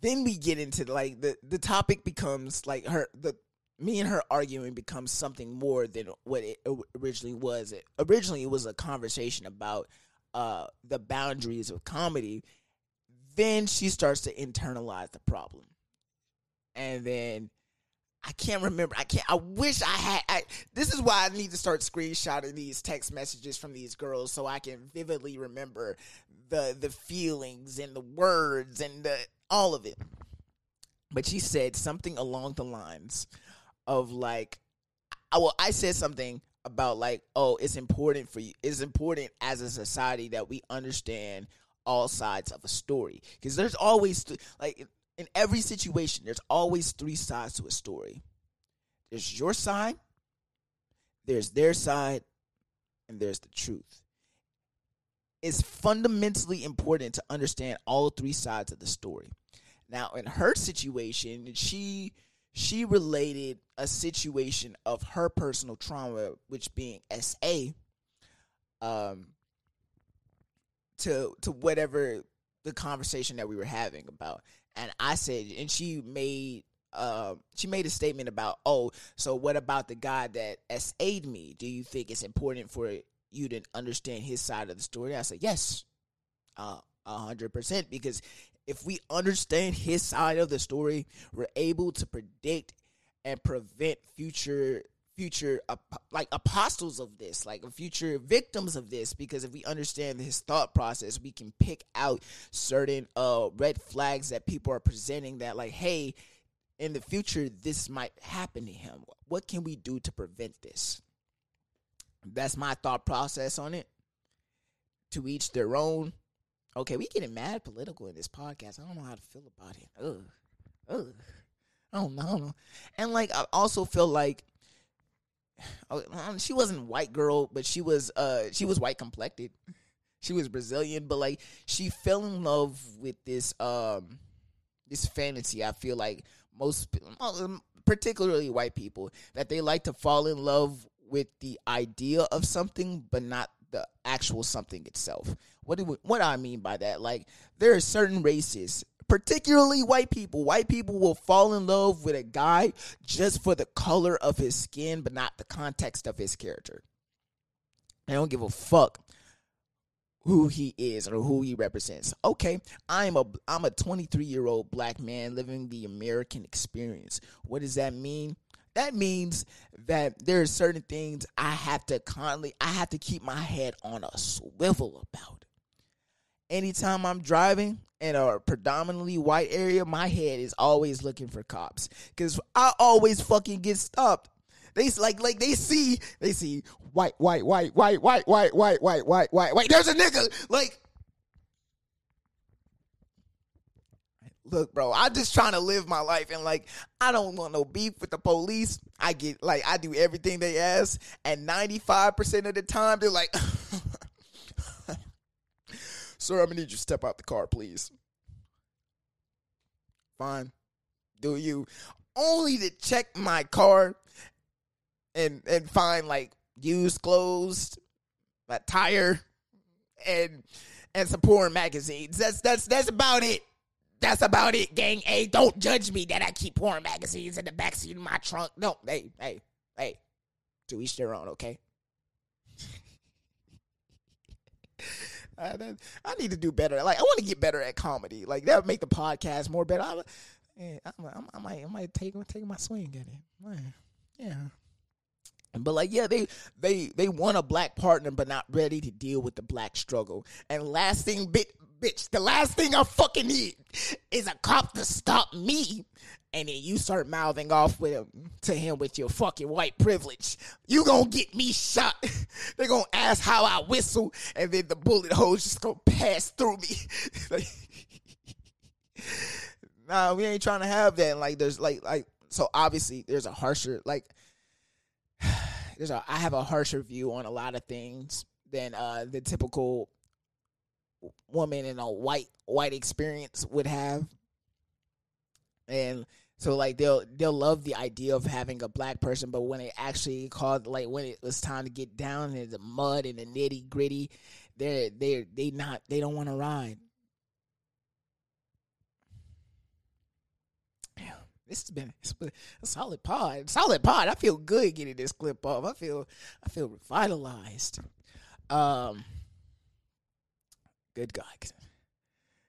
then we get into like the the topic becomes like her the me and her arguing becomes something more than what it originally was. It, originally, it was a conversation about uh, the boundaries of comedy, then she starts to internalize the problem. And then I can't remember. I can't. I wish I had. I, this is why I need to start screenshotting these text messages from these girls so I can vividly remember the the feelings and the words and the all of it. But she said something along the lines of like, I, well, I said something about like, oh, it's important for you. It's important as a society that we understand all sides of a story because there's always like in every situation there's always three sides to a story. There's your side, there's their side, and there's the truth. It's fundamentally important to understand all three sides of the story. Now, in her situation, she she related a situation of her personal trauma, which being SA, um, to to whatever the conversation that we were having about. And I said, and she made uh, she made a statement about, oh, so what about the guy that SA'd me? Do you think it's important for you to understand his side of the story? I said, yes, uh, a hundred percent, because if we understand his side of the story, we're able to predict and prevent future future like apostles of this, like future victims of this, because if we understand his thought process, we can pick out certain uh red flags that people are presenting that like, hey, in the future this might happen to him. What can we do to prevent this? That's my thought process on it. To each their own. Okay, we getting mad political in this podcast. I don't know how to feel about it. Ugh. Ugh. I don't know. I don't know. And like I also feel like Oh, she wasn't white girl, but she was uh she was white complected. She was Brazilian, but like she fell in love with this um this fantasy. I feel like most um, particularly white people that they like to fall in love with the idea of something but not the actual something itself. What do we, what I mean by that? Like there are certain races particularly white people. White people will fall in love with a guy just for the color of his skin, but not the context of his character. They don't give a fuck who he is or who he represents. Okay, I'm a I'm a 23 year old black man living the American experience. What does that mean? That means that there are certain things I have to constantly I have to keep my head on a swivel about. Anytime I'm driving, in a predominantly white area, my head is always looking for cops because I always fucking get stopped. They like like they see they see white white white white white white white white white white white. There's a nigga like. Look, bro, I'm just trying to live my life and like I don't want no beef with the police. I get like I do everything they ask, and 95% of the time they're like Sir, I'm gonna need you to step out the car, please. Fine. Do you only to check my car and and find like used clothes, a tire, and and some porn magazines. That's that's that's about it. That's about it, gang. Hey, don't judge me that I keep porn magazines in the backseat of my trunk. No, hey, hey, hey. To each their own, okay? I, I need to do better. Like I want to get better at comedy. Like that would make the podcast more better. I, yeah, I, I might I might take take my swing at it. Yeah. But like, yeah, they they they want a black partner, but not ready to deal with the black struggle. And last thing, bit bitch, the last thing I fucking need is a cop to stop me and then you start mouthing off with him to him with your fucking white privilege, you gonna get me shot. They're gonna ask how I whistle, and then the bullet holes just gonna pass through me. like, nah, we ain't trying to have that. Like, there's like like so obviously there's a harsher like there's a I have a harsher view on a lot of things than uh the typical woman in a white white experience would have. And so like they'll they'll love the idea of having a black person, but when it actually called like when it was time to get down in the mud and the nitty gritty, they're they're they not they don't want to ride. This has been a solid pod, solid pod. I feel good getting this clip off. I feel I feel revitalized. Um, good guy.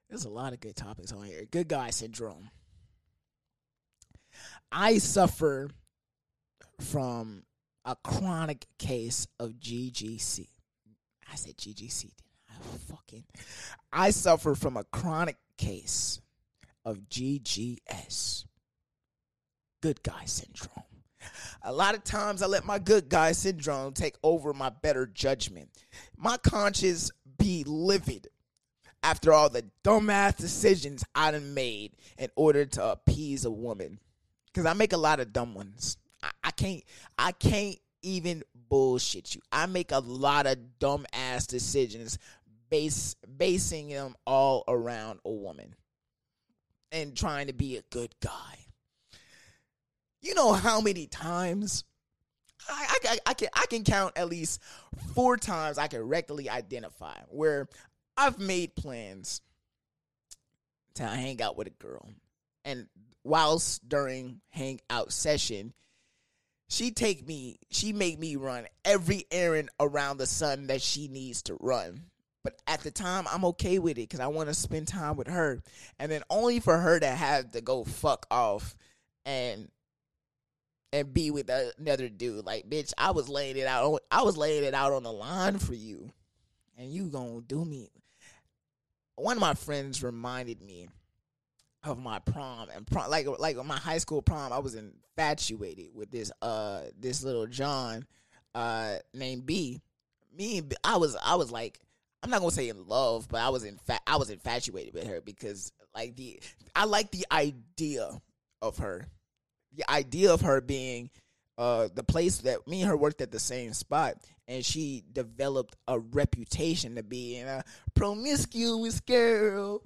There's a lot of good topics on here. Good guy syndrome. I suffer from a chronic case of GGC. I said GGC. I fucking. I suffer from a chronic case of GGS. Good guy syndrome. A lot of times I let my good guy syndrome take over my better judgment. My conscience be livid after all the dumbass decisions I done made in order to appease a woman because I make a lot of dumb ones. I, I can't I can't even bullshit you. I make a lot of dumb ass decisions base basing them all around a woman and trying to be a good guy. You know how many times I, I, I can I can count at least four times I can rectally identify where I've made plans to hang out with a girl and whilst during hangout session, she take me, she make me run every errand around the sun that she needs to run. But at the time, I'm okay with it because I want to spend time with her, and then only for her to have to go fuck off and and be with another dude. Like, bitch, I was laying it out. On, I was laying it out on the line for you, and you gonna do me. One of my friends reminded me of my prom and prom, like like my high school prom. I was infatuated with this uh this little John uh named B. Me, and I was I was like I'm not gonna say in love, but I was in fact I was infatuated with her because like the I like the idea of her, the idea of her being uh the place that me and her worked at the same spot, and she developed a reputation to being a promiscuous girl.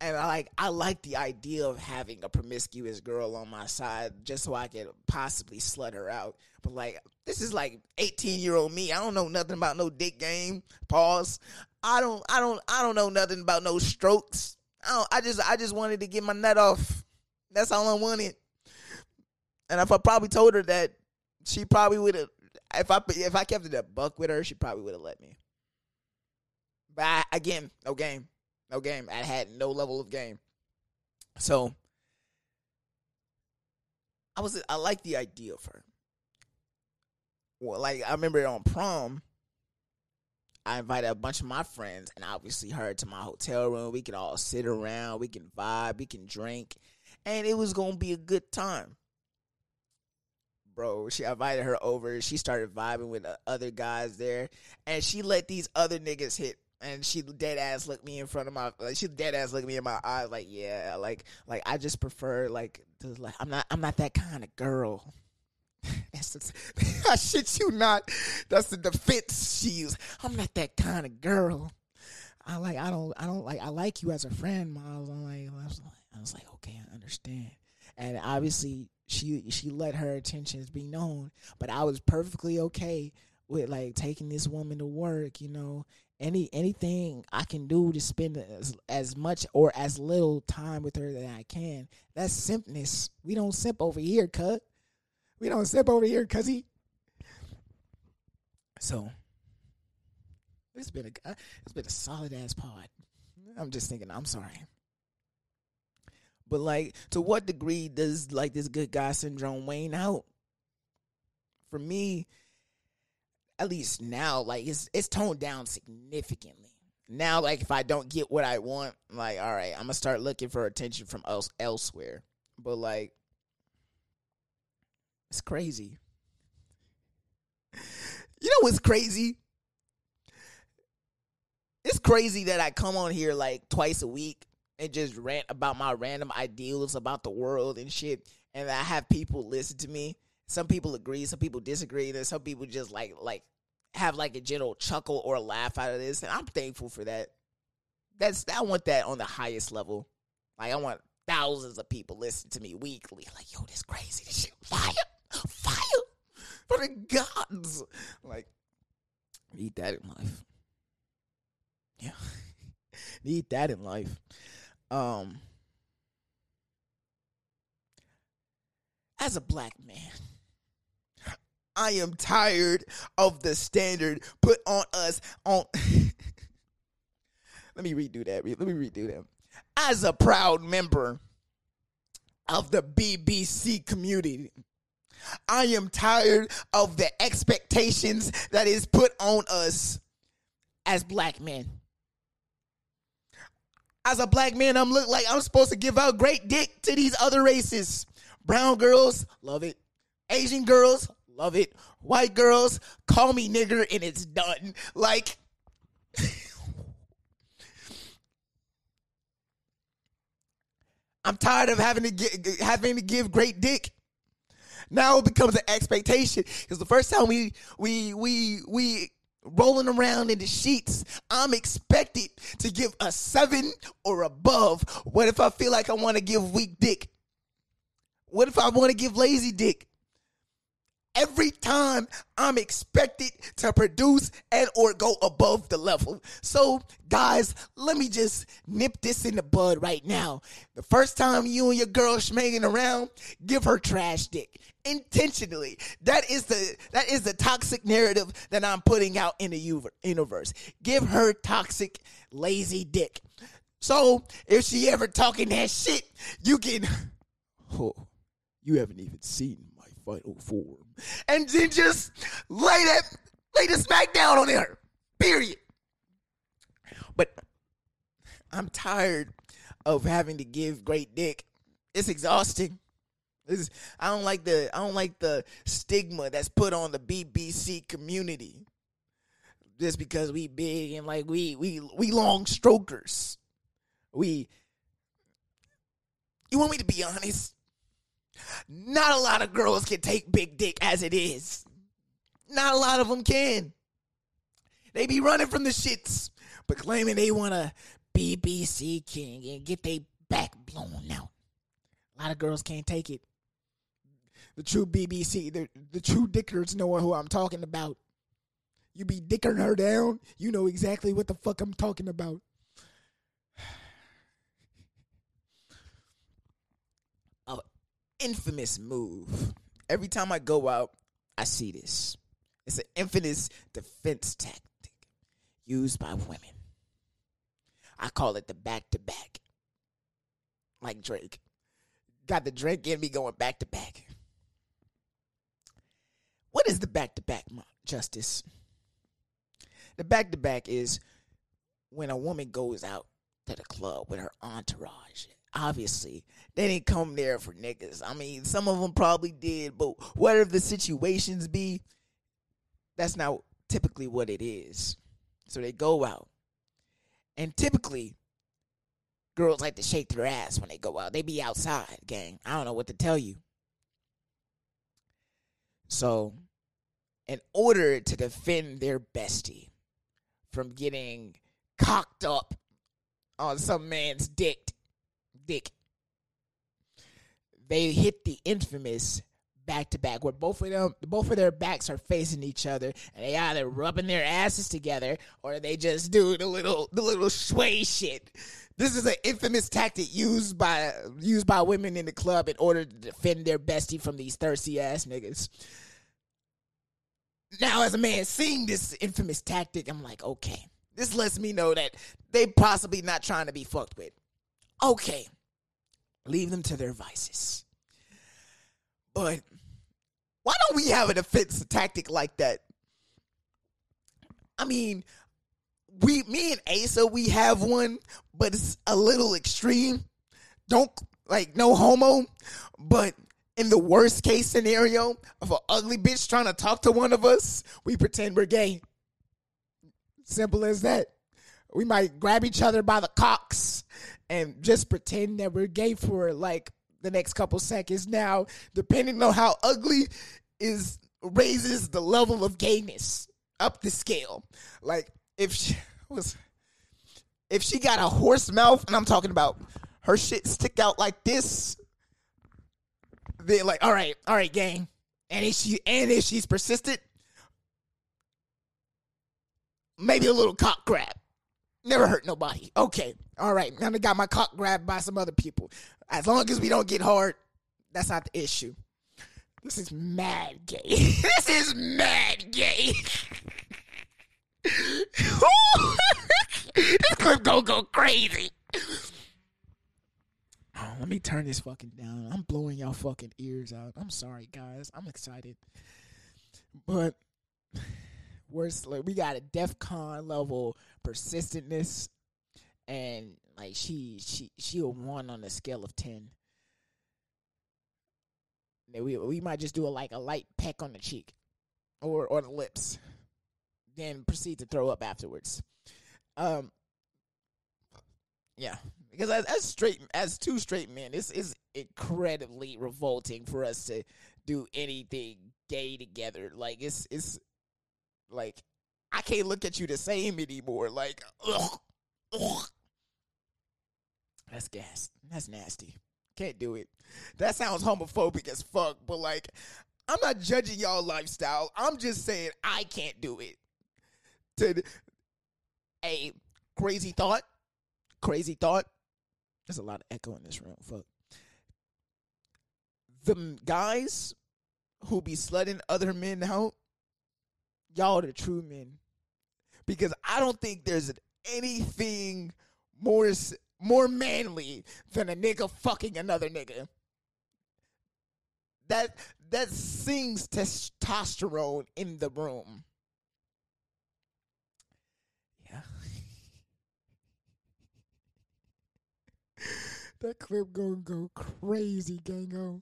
And I like I like the idea of having a promiscuous girl on my side just so I could possibly slut her out. But like this is like 18 year old me. I don't know nothing about no dick game. Pause. I don't I don't I don't know nothing about no strokes. I don't, I just I just wanted to get my nut off. That's all I wanted. And if I probably told her that, she probably would have. If I if I kept it a buck with her, she probably would have let me. But I, again, no game, no game. I had no level of game. So I was I like the idea of her. Well, like I remember on prom, I invited a bunch of my friends and obviously her to my hotel room. We could all sit around, we can vibe, we can drink, and it was gonna be a good time. Bro, she invited her over. She started vibing with uh, other guys there, and she let these other niggas hit. And she dead ass looked me in front of my. Like, she dead ass looked me in my eyes, like yeah, like like I just prefer like to, like I'm not I'm not that kind of girl. That's the, I shit you not. That's the defense she used. I'm not that kind of girl. I like. I don't. I don't like. I like you as a friend, Miles. I'm like. I was like. I was like. Okay, I understand. And obviously, she she let her intentions be known. But I was perfectly okay with like taking this woman to work. You know, any anything I can do to spend as, as much or as little time with her that I can. That's simpness. We don't simp over here, cut. We don't simp over here, cuz he. So it's been a uh, it's been a solid ass pod. I'm just thinking. I'm sorry. But like, to what degree does like this good guy syndrome wane out? For me, at least now, like it's it's toned down significantly. Now, like if I don't get what I want, like all right, I'm gonna start looking for attention from else elsewhere. But like it's crazy. You know what's crazy? It's crazy that I come on here like twice a week and just rant about my random ideals about the world and shit. And I have people listen to me. Some people agree, some people disagree, and some people just like like have like a general chuckle or laugh out of this. And I'm thankful for that. That's I want that on the highest level. Like I want thousands of people listen to me weekly. Like, yo, this crazy, this shit fire fire for the gods. Like, need that in life. Yeah, need that in life. Um, as a black man, I am tired of the standard put on us on. Let me redo that. Let me redo that. As a proud member of the BBC community, I am tired of the expectations that is put on us as black men. As a black man, I'm look like I'm supposed to give out great dick to these other races. Brown girls, love it. Asian girls, love it. White girls, call me nigger and it's done. Like I'm tired of having to get, having to give great dick now it becomes an expectation because the first time we we we we rolling around in the sheets, I'm expected to give a seven or above. What if I feel like I want to give weak dick? What if I want to give lazy dick? Every time I'm expected to produce and or go above the level. So, guys, let me just nip this in the bud right now. The first time you and your girl schmanging around, give her trash dick intentionally. That is the that is the toxic narrative that I'm putting out in the universe. Give her toxic lazy dick. So, if she ever talking that shit, you can Oh, you haven't even seen my final form, and then just lay that lay the smack down on her. Period. But I'm tired of having to give great dick. It's exhausting. It's, I don't like the I don't like the stigma that's put on the BBC community. Just because we big and like we we we long strokers. We You want me to be honest? Not a lot of girls can take big dick as it is. Not a lot of them can. They be running from the shits, but claiming they want a BBC king and get their back blown out. A lot of girls can't take it. The true BBC, the, the true dickers know who I'm talking about. You be dicking her down, you know exactly what the fuck I'm talking about. A infamous move. Every time I go out, I see this. It's an infamous defense tactic used by women. I call it the back to back. Like Drake. Got the Drake in me going back to back. What is the back to back, Justice? The back to back is when a woman goes out to the club with her entourage. Obviously, they didn't come there for niggas. I mean, some of them probably did, but whatever the situations be, that's not typically what it is. So they go out. And typically, girls like to shake their ass when they go out. They be outside, gang. I don't know what to tell you. So, in order to defend their bestie from getting cocked up on some man's dick, dick, they hit the infamous back to back, where both of them, both of their backs are facing each other, and they either rubbing their asses together or they just do the little, the little sway shit. This is an infamous tactic used by used by women in the club in order to defend their bestie from these thirsty ass niggas. Now, as a man seeing this infamous tactic, I'm like, okay, this lets me know that they possibly not trying to be fucked with. Okay, leave them to their vices. But why don't we have a defense tactic like that? I mean, we, me and Asa, we have one, but it's a little extreme. Don't like no homo, but in the worst case scenario of an ugly bitch trying to talk to one of us, we pretend we're gay. Simple as that. We might grab each other by the cocks and just pretend that we're gay for like the next couple seconds. Now, depending on how ugly is raises the level of gayness up the scale. Like if she was if she got a horse mouth, and I'm talking about her shit stick out like this, then like, all right, all right, gang. And if she and if she's persistent, maybe a little cock grab. Never hurt nobody. Okay. All right. Now I got my cock grabbed by some other people. As long as we don't get hard, that's not the issue. This is mad gay. this is mad gay. this clip gonna go crazy. Oh, let me turn this fucking down. I'm blowing y'all fucking ears out. I'm sorry, guys. I'm excited, but worse, like we got a DEF CON level persistentness, and like she she she a one on a scale of ten. We we might just do a like a light peck on the cheek, or or the lips, then proceed to throw up afterwards. Um, yeah, because as, as straight as two straight men, this is incredibly revolting for us to do anything gay together. Like it's it's like I can't look at you the same anymore. Like, ugh, ugh. that's gas. That's nasty. Can't do it. That sounds homophobic as fuck, but like, I'm not judging y'all lifestyle. I'm just saying I can't do it. To a crazy thought, crazy thought. There's a lot of echo in this room. Fuck. The guys who be slutting other men out, y'all the true men. Because I don't think there's anything more more manly than a nigga fucking another nigga. That that sings testosterone in the room. Yeah. That clip gonna go crazy, gango.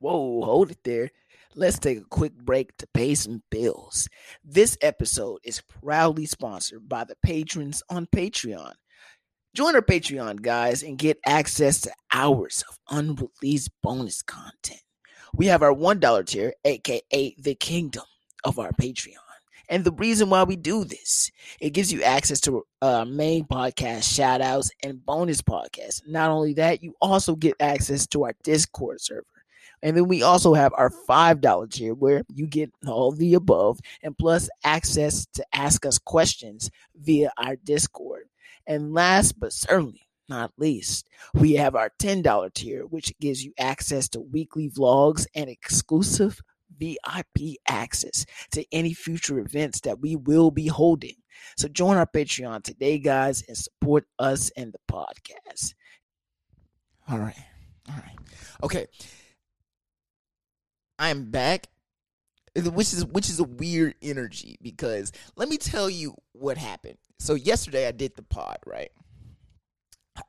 Whoa, hold it there. Let's take a quick break to pay some bills. This episode is proudly sponsored by the patrons on Patreon. Join our Patreon, guys, and get access to hours of unreleased bonus content. We have our $1 tier, aka the kingdom of our Patreon. And the reason why we do this, it gives you access to uh, main podcast shout outs and bonus podcasts. Not only that, you also get access to our Discord server. And then we also have our $5 tier where you get all the above and plus access to ask us questions via our Discord. And last but certainly not least, we have our $10 tier, which gives you access to weekly vlogs and exclusive VIP access to any future events that we will be holding. So join our Patreon today, guys, and support us and the podcast. All right. All right. Okay. I'm back. Which is which is a weird energy because let me tell you what happened. So yesterday I did the pod, right?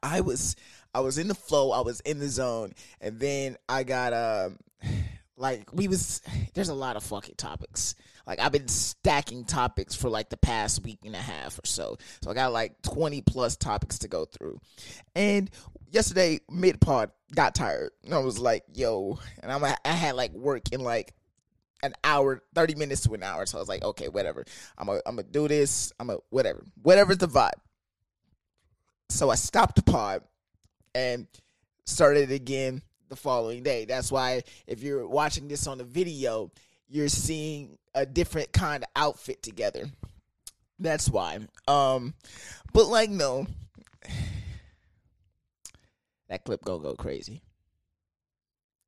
I was I was in the flow, I was in the zone, and then I got um like we was there's a lot of fucking topics. Like i've been stacking topics for like the past week and a half or so. So i got like 20 plus topics to go through. And yesterday mid pod got tired. And i was like yo and i'm i had like work in like an hour 30 minutes to an hour. So i was like okay whatever. I'm gonna I'm gonna do this. I'm gonna whatever. Whatever's the vibe. So i stopped the pod and started again the following day. That's why if you're watching this on the video, you're seeing a different kind of outfit together. That's why. Um but like no that clip gonna go crazy.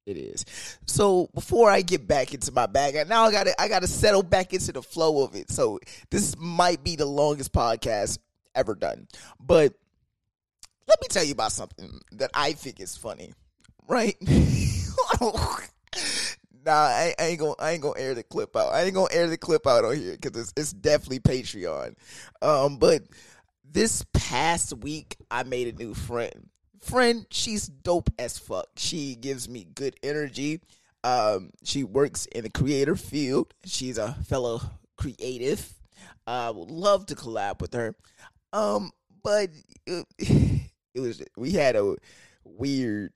It is. So before I get back into my bag, now I gotta I gotta settle back into the flow of it. So this might be the longest podcast ever done. But let me tell you about something that I think is funny right? nah, I, I, ain't gonna I ain't gonna air the clip out. I ain't gonna air the clip out on here because it's it's definitely Patreon. Um, but this past week I made a new friend. Friend, she's dope as fuck. She gives me good energy. Um, she works in the creator field. She's a fellow creative. I would love to collab with her. Um, but it, it was we had a weird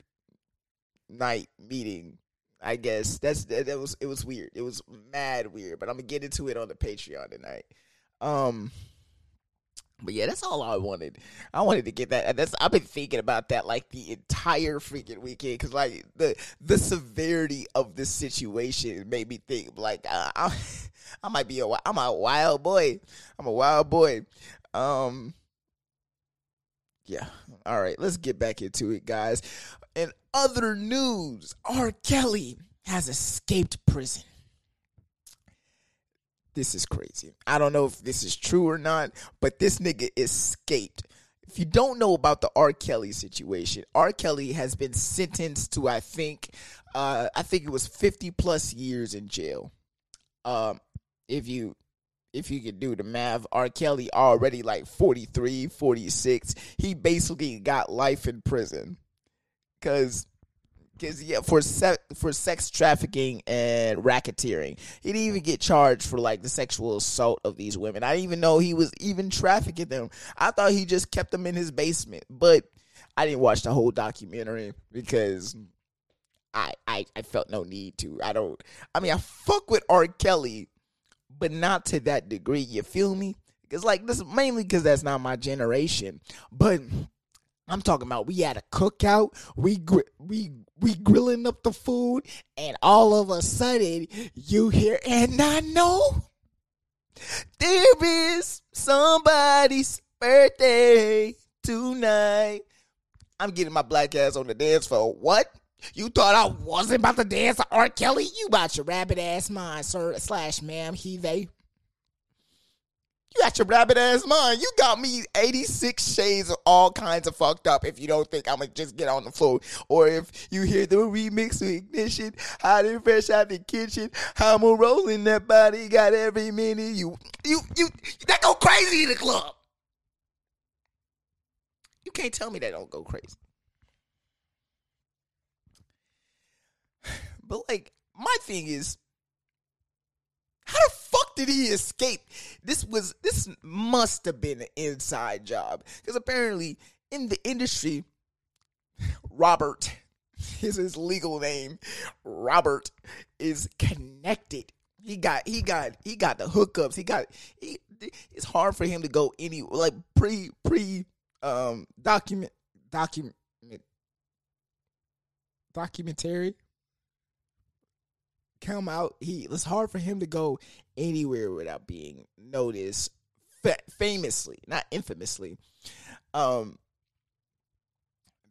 night meeting. I guess that's that, that was it was weird. It was mad weird, but I'm gonna get into it on the Patreon tonight. Um but yeah, that's all I wanted. I wanted to get that. That's I've been thinking about that like the entire freaking weekend because like the the severity of the situation made me think like uh, I, I might be a I'm a wild boy. I'm a wild boy. Um, yeah. All right, let's get back into it, guys. Other news, R. Kelly has escaped prison. This is crazy. I don't know if this is true or not, but this nigga escaped. If you don't know about the R. Kelly situation, R. Kelly has been sentenced to, I think, uh, I think it was 50 plus years in jail. Um, if you if you can do the math, R. Kelly already like 43, 46. He basically got life in prison because because yeah, for se- for sex trafficking and racketeering, he didn't even get charged for like the sexual assault of these women. I didn't even know he was even trafficking them. I thought he just kept them in his basement, but I didn't watch the whole documentary because I I, I felt no need to. I don't. I mean, I fuck with R. Kelly, but not to that degree. You feel me? Because like this mainly because that's not my generation, but I'm talking about we had a cookout, we gr- we we grilling up the food, and all of a sudden you hear, and I know there is somebody's birthday tonight. I'm getting my black ass on the dance floor. What? You thought I wasn't about to dance to R. Kelly? You about your rabbit ass mind, sir slash ma'am, he they. You got your rabbit ass mind. You got me 86 shades of all kinds of fucked up if you don't think I'm gonna just get on the floor. Or if you hear the remix of Ignition, hot and fresh out the kitchen, how I'm rolling that body, got every minute. You, you, you, that go crazy in the club. You can't tell me that don't go crazy. But like, my thing is, how the fuck did he escape? This was this must have been an inside job because apparently in the industry, Robert is his legal name. Robert is connected. He got he got he got the hookups. He got he. It's hard for him to go any like pre pre um document document documentary come out. He it's hard for him to go anywhere without being noticed. Fa- famously, not infamously. Um,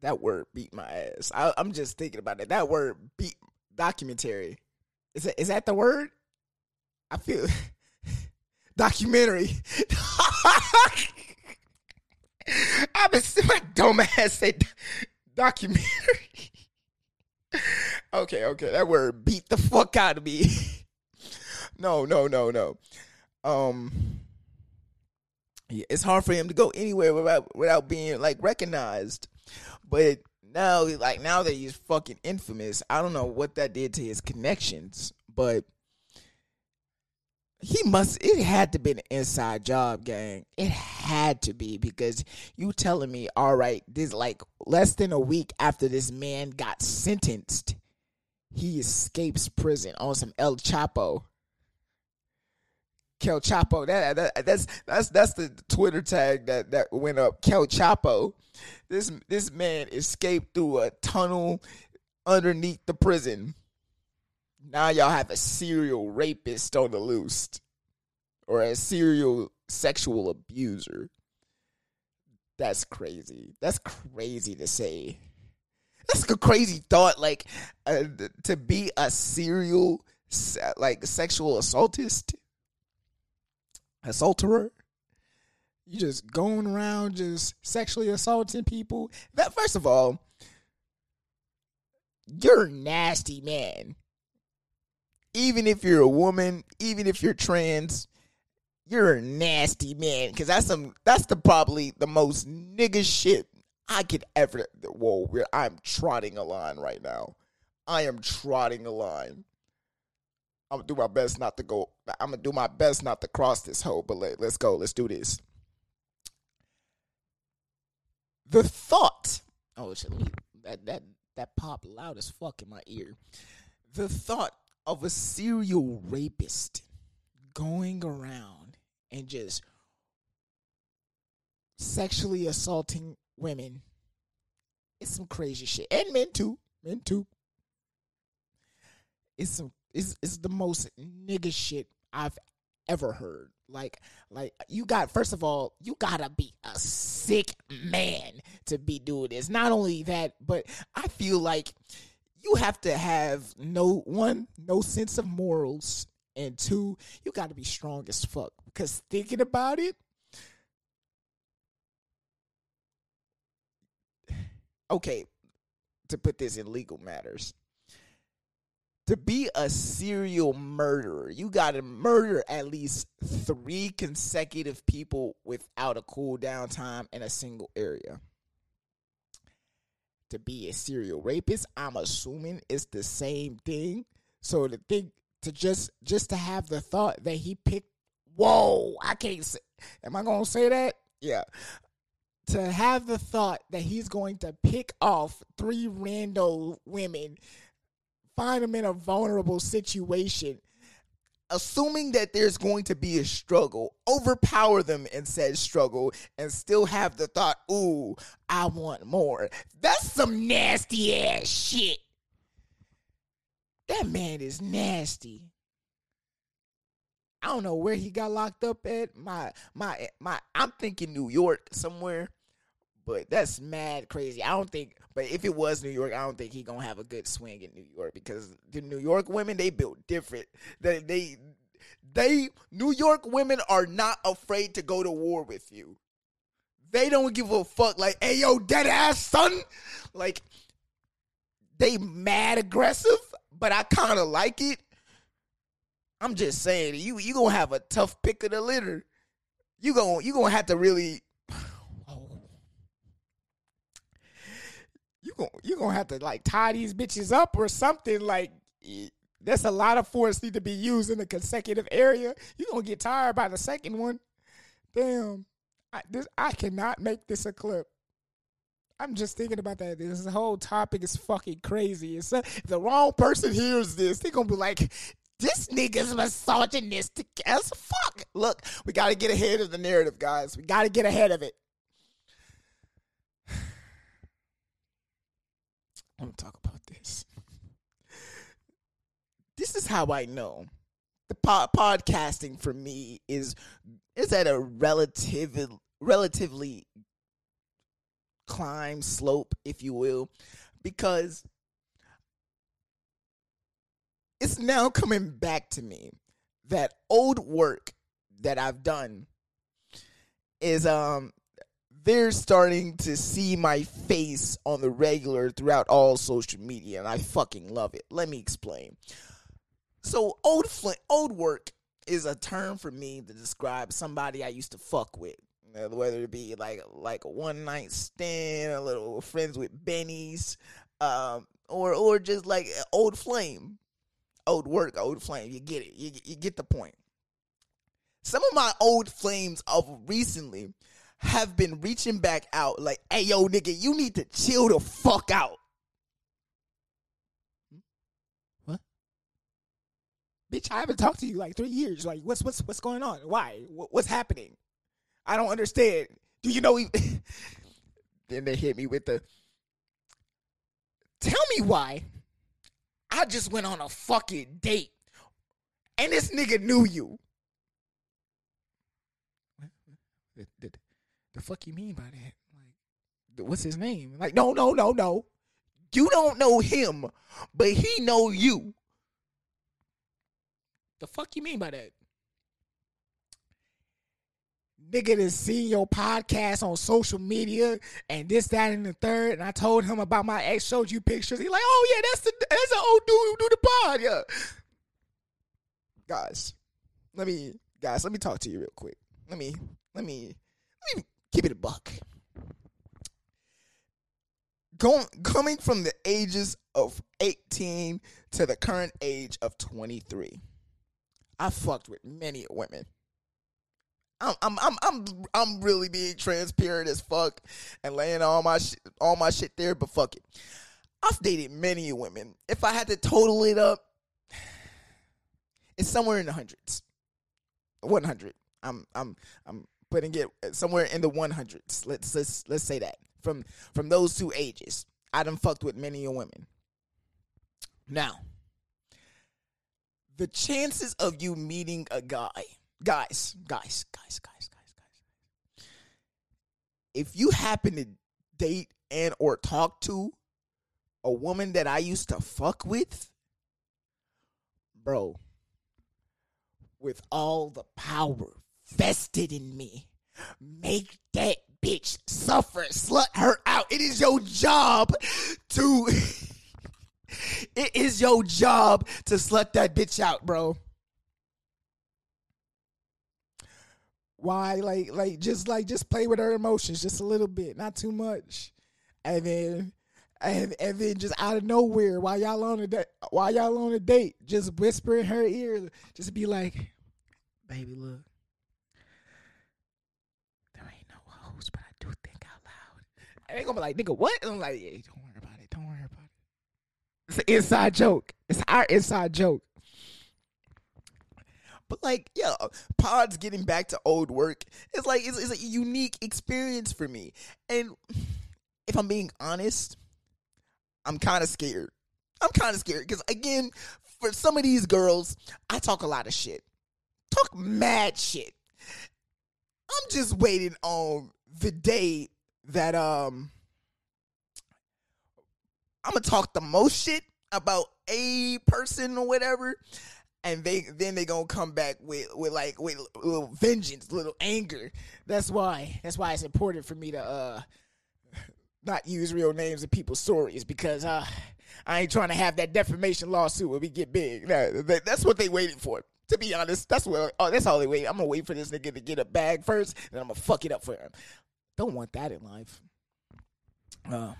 that word beat my ass. I, am just thinking about it. That word beat documentary. Is that is that the word? I feel documentary. I've been seeing my dumb ass said documentary. okay, okay, that word beat the fuck out of me. no, no, no, no. Um, yeah, it's hard for him to go anywhere without without being like recognized. But now, like now that he's fucking infamous, I don't know what that did to his connections, but he must it had to be an inside job gang it had to be because you telling me all right this like less than a week after this man got sentenced he escapes prison on some el chapo Kel Chapo. That, that, that's that's that's the Twitter tag that that went up. Kel Chapo. This this man escaped through a tunnel underneath the prison. Now y'all have a serial rapist on the loose or a serial sexual abuser. That's crazy. That's crazy to say. That's a crazy thought. Like uh, to be a serial like sexual assaultist, assaulterer. You just going around just sexually assaulting people. That first of all, you're nasty man even if you're a woman, even if you're trans, you're a nasty man. Cause that's some that's the probably the most nigga shit I could ever whoa, I'm trotting a line right now. I am trotting a line. I'm gonna do my best not to go. I'm gonna do my best not to cross this hole, but let, let's go. Let's do this. The thought. Oh shit! That that that popped loud as fuck in my ear. The thought of a serial rapist going around and just sexually assaulting women. It's some crazy shit. And men too. Men too. It's some it's it's the most nigga shit I've ever heard. Like like you got first of all, you gotta be a sick man to be doing this. Not only that, but I feel like you have to have no one, no sense of morals, and two, you got to be strong as fuck. Because thinking about it, okay, to put this in legal matters, to be a serial murderer, you got to murder at least three consecutive people without a cool down time in a single area to be a serial rapist. I'm assuming it's the same thing. So to think to just just to have the thought that he picked whoa, I can't say am I gonna say that? Yeah. To have the thought that he's going to pick off three random women, find them in a vulnerable situation, assuming that there's going to be a struggle, overpower them in said struggle, and still have the thought, ooh, I want more. That's some nasty ass shit. That man is nasty. I don't know where he got locked up at. My my my I'm thinking New York somewhere. But that's mad crazy. I don't think but if it was New York, I don't think he gonna have a good swing in New York because the New York women they built different. They they They New York women are not afraid to go to war with you. They don't give a fuck. Like, hey yo, dead ass son. Like, they mad aggressive, but I kind of like it. I'm just saying, you you gonna have a tough pick of the litter. You gonna you gonna have to really. You gonna you gonna have to like tie these bitches up or something like. That's a lot of force need to be used in a consecutive area. You gonna get tired by the second one. Damn, I, this I cannot make this a clip. I'm just thinking about that. This whole topic is fucking crazy. It's, uh, the wrong person hears this, they're gonna be like, "This nigga's misogynistic as fuck." Look, we gotta get ahead of the narrative, guys. We gotta get ahead of it. I'm gonna talk about this. This is how I know the po- podcasting for me is is at a relative relatively climb slope, if you will, because it's now coming back to me that old work that I've done is um they're starting to see my face on the regular throughout all social media and I fucking love it. Let me explain. So old fl- old work is a term for me to describe somebody I used to fuck with. Whether it be like like a one night stand, a little friends with bennies, um, or or just like old flame, old work, old flame. You get it. You you get the point. Some of my old flames of recently have been reaching back out, like, "Hey, yo, nigga, you need to chill the fuck out." What? Bitch, I haven't talked to you like three years. Like, what's what's what's going on? Why? What's happening? I don't understand. Do you know? He- then they hit me with the. Tell me why. I just went on a fucking date, and this nigga knew you. The, the, the fuck you mean by that? Like, what's his name? Like, no, no, no, no. You don't know him, but he know you. The fuck you mean by that? Nigga that seen your podcast on social media and this, that, and the third. And I told him about my ex, showed you pictures. He like, oh yeah, that's the that's the old dude who do the pod, yeah. Guys, let me guys, let me talk to you real quick. Let me let me let me keep it a buck. Going coming from the ages of 18 to the current age of 23. I fucked with many women. I'm I'm I'm I'm I'm really being transparent as fuck and laying all my shit all my shit there, but fuck it. I've dated many women. If I had to total it up, it's somewhere in the hundreds. 100. I'm I'm I'm putting it somewhere in the 100s. Let's let's let's say that. From from those two ages, I done fucked with many women. Now, the chances of you meeting a guy, guys, guys, guys, guys, guys, guys, if you happen to date and or talk to a woman that I used to fuck with, bro, with all the power vested in me, make that bitch suffer, slut her out. It is your job to. it is your job to slut that bitch out, bro. Why, like, like, just like, just play with her emotions just a little bit, not too much, and then, and and then just out of nowhere, while y'all on a date, while y'all on a date, just whisper in her ear, just be like, "Baby, look, there ain't no hoes, but I do think out loud." And they gonna be like, "Nigga, what?" And I'm like, "Yeah, don't worry about it. Don't worry about it." It's an inside joke. It's our inside joke. But like, yeah, pods getting back to old work is like it's, it's a unique experience for me. And if I'm being honest, I'm kind of scared. I'm kind of scared because again, for some of these girls, I talk a lot of shit, talk mad shit. I'm just waiting on the day that um I'm gonna talk the most shit about a person or whatever, and they then they gonna come back with with like with little vengeance, little anger. That's why that's why it's important for me to uh not use real names in people's stories because uh I ain't trying to have that defamation lawsuit when we get big. That, that's what they waiting for. To be honest, that's what. Oh, that's all they wait. I'm gonna wait for this nigga to get a bag first, and I'm gonna fuck it up for him. Don't want that in life. Uh,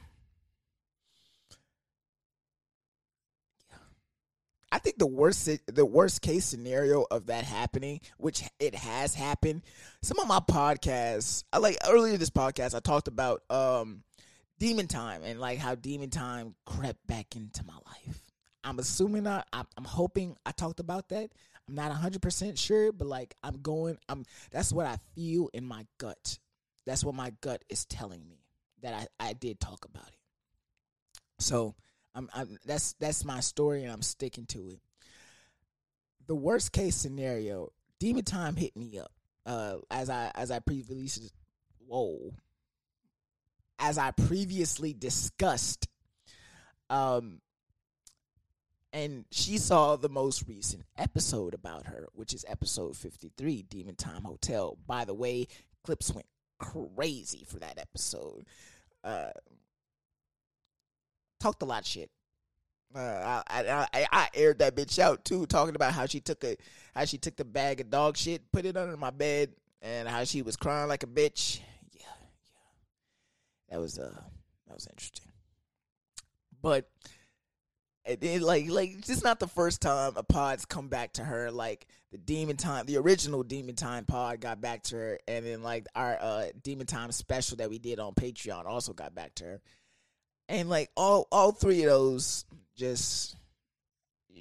I think the worst the worst case scenario of that happening, which it has happened. Some of my podcasts, I like earlier this podcast, I talked about um Demon Time and like how Demon Time crept back into my life. I'm assuming I, I'm, hoping I talked about that. I'm not 100% sure, but like I'm going, I'm, that's what I feel in my gut. That's what my gut is telling me that I, I did talk about it. So I'm, I'm, that's, that's my story and I'm sticking to it. The worst case scenario, Demon Time hit me up, uh, as I, as I previously, whoa, as I previously discussed. Um, and she saw the most recent episode about her, which is episode 53, Demon Time Hotel. By the way, clips went crazy for that episode. Uh, talked a lot of shit. Uh, I, I, I aired that bitch out too, talking about how she took a how she took the bag of dog shit, put it under my bed, and how she was crying like a bitch Yeah, yeah, that was uh that was interesting. But it, it, like like it's not the first time a pod's come back to her. Like the Demon Time, the original Demon Time pod got back to her, and then like our uh Demon Time special that we did on Patreon also got back to her. And like all all three of those just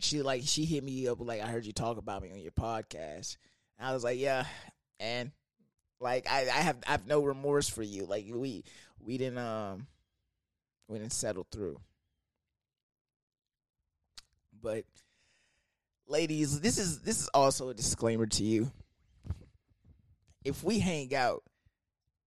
she like she hit me up like I heard you talk about me on your podcast. And I was like, yeah, and like I, I have I have no remorse for you. Like we we didn't um we didn't settle through. But ladies, this is this is also a disclaimer to you. If we hang out,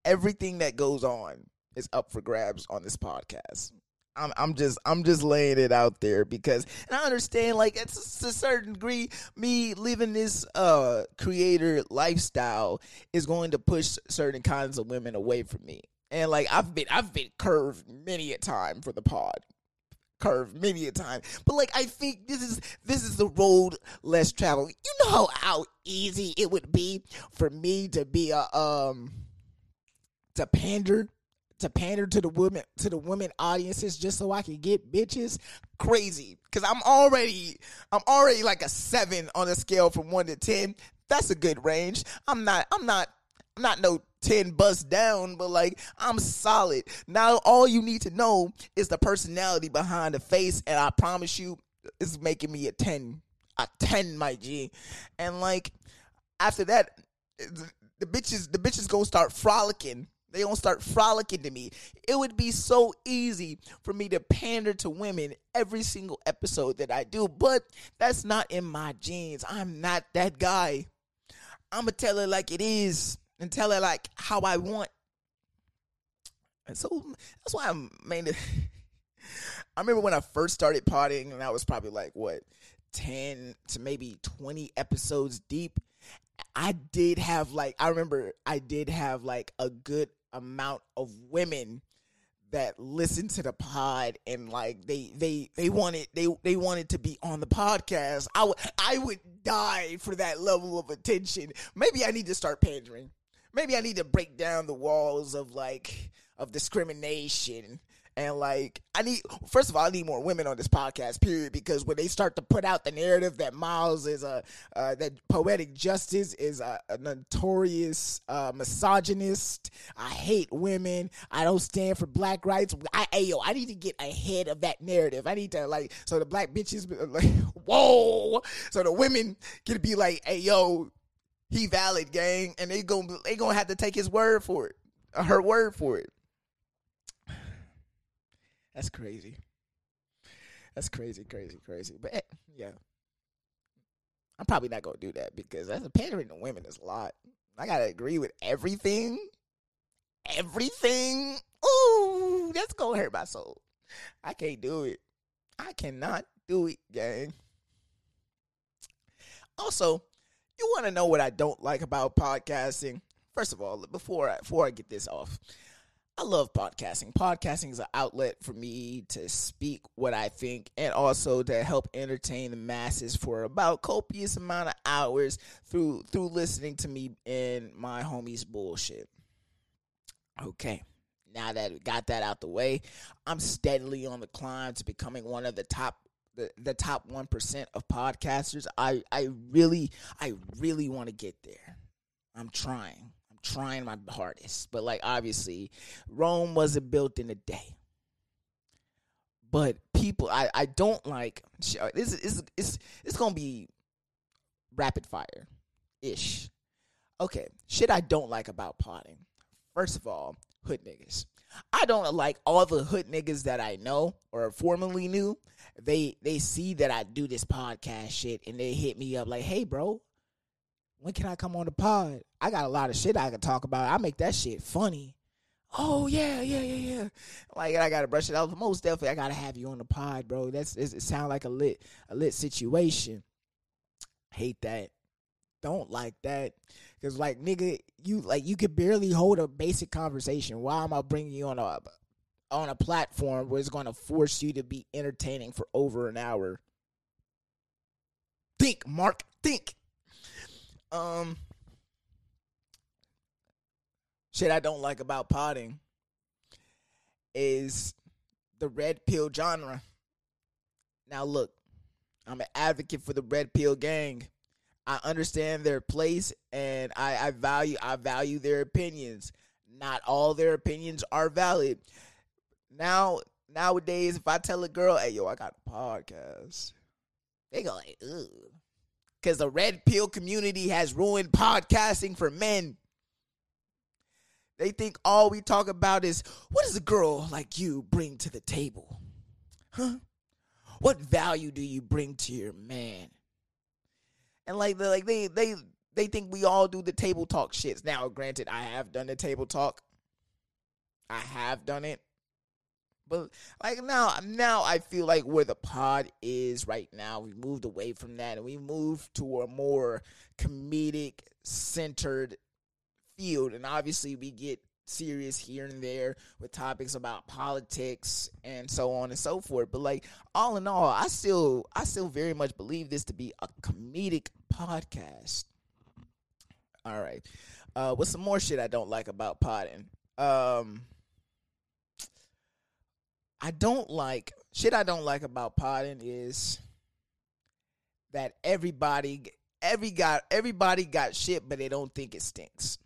everything that goes on is up for grabs on this podcast. I'm I'm just I'm just laying it out there because and I understand like it's a certain degree me living this uh creator lifestyle is going to push certain kinds of women away from me and like I've been I've been curved many a time for the pod. Curved many a time. But like I think this is this is the road less traveled. You know how easy it would be for me to be a um to pander to pander to the women to the women audiences just so I can get bitches crazy cuz I'm already I'm already like a 7 on a scale from 1 to 10 that's a good range I'm not I'm not I'm not no 10 bust down, but like I'm solid. Now all you need to know is the personality behind the face, and I promise you, it's making me a 10. A 10, my G. And like after that, the bitches the bitches gonna start frolicking. They gonna start frolicking to me. It would be so easy for me to pander to women every single episode that I do, but that's not in my genes. I'm not that guy. I'ma tell it like it is and tell her like how I want. And so that's why I'm mainly. I remember when I first started potting, and I was probably like what ten to maybe twenty episodes deep. I did have like I remember I did have like a good amount of women that listen to the pod and like they they they wanted they they wanted to be on the podcast. I would I would die for that level of attention. Maybe I need to start pandering maybe I need to break down the walls of like of discrimination and like I need first of all I need more women on this podcast period because when they start to put out the narrative that Miles is a uh, that poetic justice is a, a notorious uh, misogynist I hate women I don't stand for black rights I ayo I need to get ahead of that narrative I need to like so the black bitches like whoa so the women can be like hey yo he valid, gang, and they gonna, they gonna have to take his word for it, her word for it. That's crazy. That's crazy, crazy, crazy. But eh, yeah, I'm probably not gonna do that because as a pandering to women is a lot. I gotta agree with everything, everything. Ooh, that's gonna hurt my soul. I can't do it. I cannot do it, gang. Also, you want to know what I don't like about podcasting? First of all, before I, before I get this off, I love podcasting. Podcasting is an outlet for me to speak what I think and also to help entertain the masses for about copious amount of hours through through listening to me and my homies bullshit. Okay. Now that we got that out the way, I'm steadily on the climb to becoming one of the top the, the top 1% of podcasters. I I really I really want to get there. I'm trying trying my hardest. But like obviously, Rome wasn't built in a day. But people, I, I don't like uh, this. Is it's it's gonna be rapid fire, ish. Okay, shit I don't like about potting. First of all, hood niggas. I don't like all the hood niggas that I know or formerly knew. They they see that I do this podcast shit and they hit me up like, "Hey, bro, when can I come on the pod? I got a lot of shit I can talk about. I make that shit funny. Oh yeah, yeah, yeah, yeah. Like I gotta brush it off. Most definitely, I gotta have you on the pod, bro. That's it. Sound like a lit, a lit situation. Hate that. Don't like that. Cause like nigga, you like you could barely hold a basic conversation. Why am I bringing you on a on a platform where it's going to force you to be entertaining for over an hour? Think, Mark. Think. Um, shit I don't like about potting is the red pill genre. Now, look, I'm an advocate for the red pill gang. I understand their place and I, I value I value their opinions. Not all their opinions are valid. Now nowadays, if I tell a girl, "Hey, yo, I got a podcast," they go like, "Ugh." Because the red pill community has ruined podcasting for men. They think all we talk about is what does a girl like you bring to the table? Huh? What value do you bring to your man? And like like they they they think we all do the table talk shits. Now, granted, I have done the table talk. I have done it. But like now, now I feel like where the pod is right now, we moved away from that and we moved to a more comedic centered field. And obviously, we get serious here and there with topics about politics and so on and so forth. But like all in all, I still I still very much believe this to be a comedic podcast. All right. Uh what's some more shit I don't like about podding? Um I don't like shit. I don't like about potting is that everybody every got everybody got shit, but they don't think it stinks.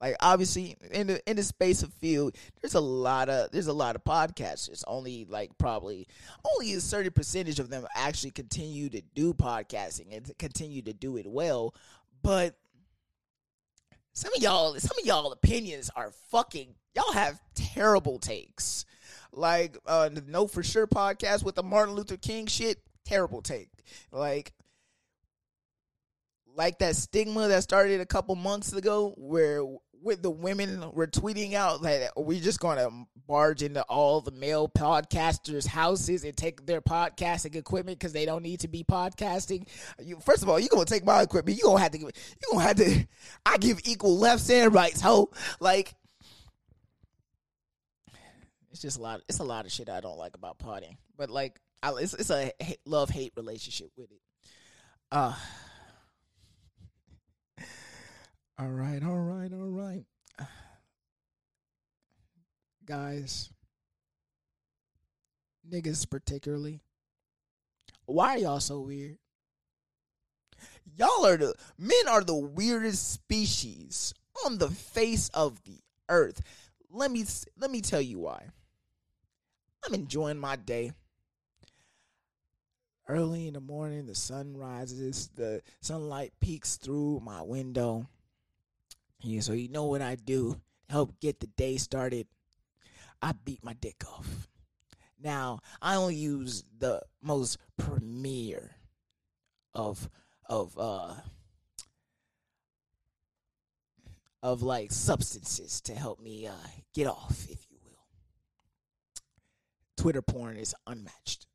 Like obviously in the in the space of field, there's a lot of there's a lot of podcasters. Only like probably only a certain percentage of them actually continue to do podcasting and continue to do it well. But some of y'all some of y'all opinions are fucking y'all have terrible takes. Like uh Know for Sure podcast with the Martin Luther King shit, terrible take. Like like that stigma that started a couple months ago where with the women were tweeting out that we're just going to barge into all the male podcasters' houses and take their podcasting equipment because they don't need to be podcasting. You, first of all, you're gonna take my equipment. You're gonna have to. You gonna have to. I give equal lefts and rights. Ho, like it's just a lot. It's a lot of shit I don't like about partying. But like, I, it's it's a love hate relationship with it. Uh. All right, all right, all right. Guys, niggas particularly. Why are y'all so weird? Y'all are the men are the weirdest species on the face of the earth. Let me let me tell you why. I'm enjoying my day. Early in the morning, the sun rises, the sunlight peeks through my window. Yeah, so you know what I do help get the day started? I beat my dick off. Now, I only use the most premier of of uh of like substances to help me uh get off, if you Twitter porn is unmatched.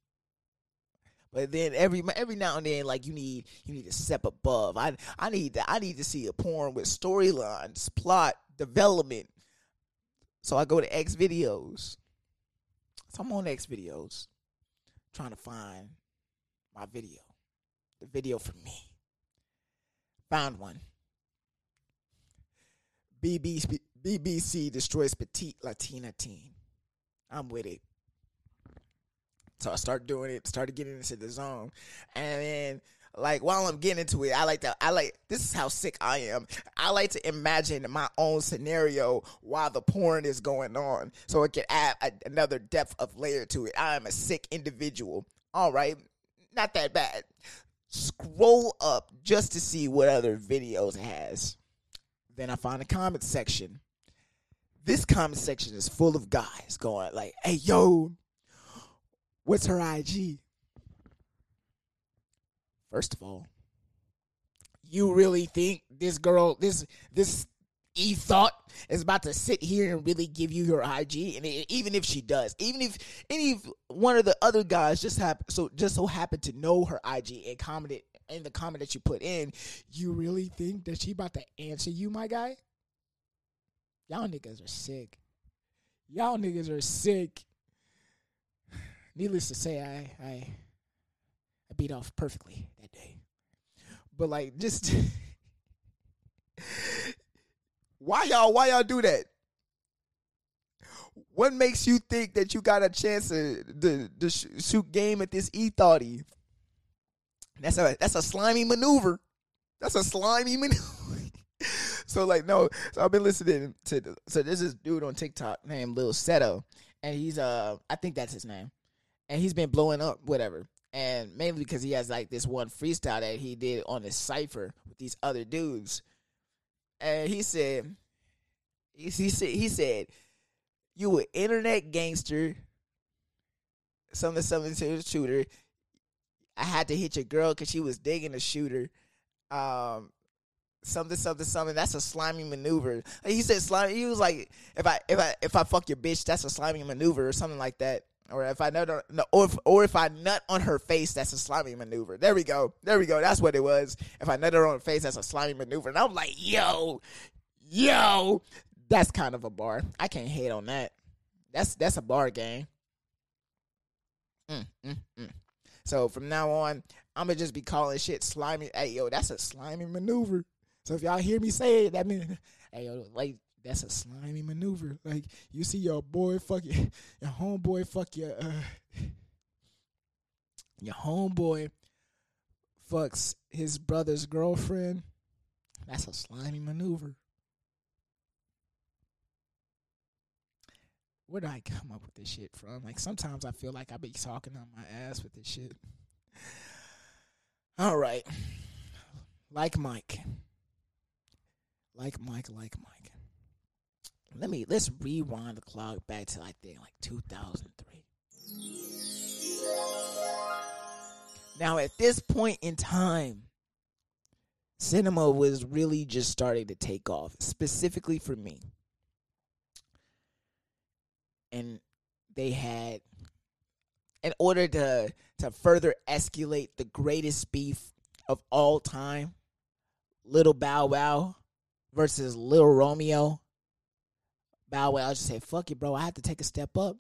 But then every every now and then, like you need you need to step above. I I need to I need to see a porn with storylines, plot, development. So I go to X videos. So I'm on X videos, trying to find my video, the video for me. Found one. BBC BBC destroys petite Latina teen. I'm with it. So I started doing it, started getting into the zone. And then like while I'm getting into it, I like to I like this is how sick I am. I like to imagine my own scenario while the porn is going on. So it can add a, another depth of layer to it. I am a sick individual. All right. Not that bad. Scroll up just to see what other videos it has. Then I find a comment section. This comment section is full of guys going like, "Hey yo, what's her IG?" First of all, you really think this girl, this this e thought is about to sit here and really give you her IG? And it, even if she does, even if any one of the other guys just have so just so happened to know her IG and commented in the comment that you put in, you really think that she about to answer you, my guy? Y'all niggas are sick. Y'all niggas are sick. Needless to say, I I I beat off perfectly that day. But like just why y'all why y'all do that? What makes you think that you got a chance to, to, to shoot game at this e thoughty? That's a that's a slimy maneuver. That's a slimy maneuver. so like no, so I've been listening to so this dude on TikTok named Lil Seto, and he's uh I think that's his name, and he's been blowing up whatever, and mainly because he has like this one freestyle that he did on his cipher with these other dudes, and he said, he, he said he said, you an internet gangster, something something to the shooter. I had to hit your girl because she was digging the shooter. Um, something, something, something. That's a slimy maneuver. He said slimy. He was like, if I, if I, if I fuck your bitch, that's a slimy maneuver or something like that. Or if I nut, on, no, or if, or if I nut on her face, that's a slimy maneuver. There we go. There we go. That's what it was. If I nut her on her face, that's a slimy maneuver. And I'm like, yo, yo, that's kind of a bar. I can't hate on that. That's that's a bar game. Mm, mm, mm. So from now on, I'm gonna just be calling shit slimy. Hey yo, that's a slimy maneuver. So if y'all hear me say it, that means hey yo, like that's a slimy maneuver. Like you see your boy fuck your, your homeboy fuck your uh, your homeboy fucks his brother's girlfriend. That's a slimy maneuver. Where did I come up with this shit from? Like sometimes I feel like I be talking on my ass with this shit. All right. Like Mike. Like Mike, like Mike. Let me let's rewind the clock back to I think like 2003. Now at this point in time, cinema was really just starting to take off, specifically for me and they had in order to to further escalate the greatest beef of all time, Little Bow Wow versus Little Romeo. Bow Wow just said, "Fuck it, bro. I have to take a step up."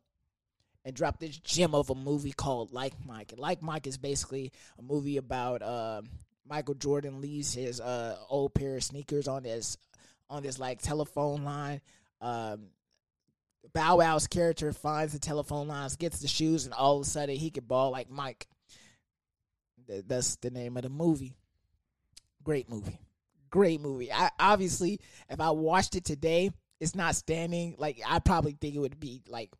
And drop this gem of a movie called Like Mike. And like Mike is basically a movie about uh, Michael Jordan leaves his uh, old pair of sneakers on this on this like telephone line. Um, Bow Wow's character finds the telephone lines, gets the shoes, and all of a sudden he can ball like Mike. That's the name of the movie. Great movie. Great movie. I obviously, if I watched it today, it's not standing. Like I probably think it would be like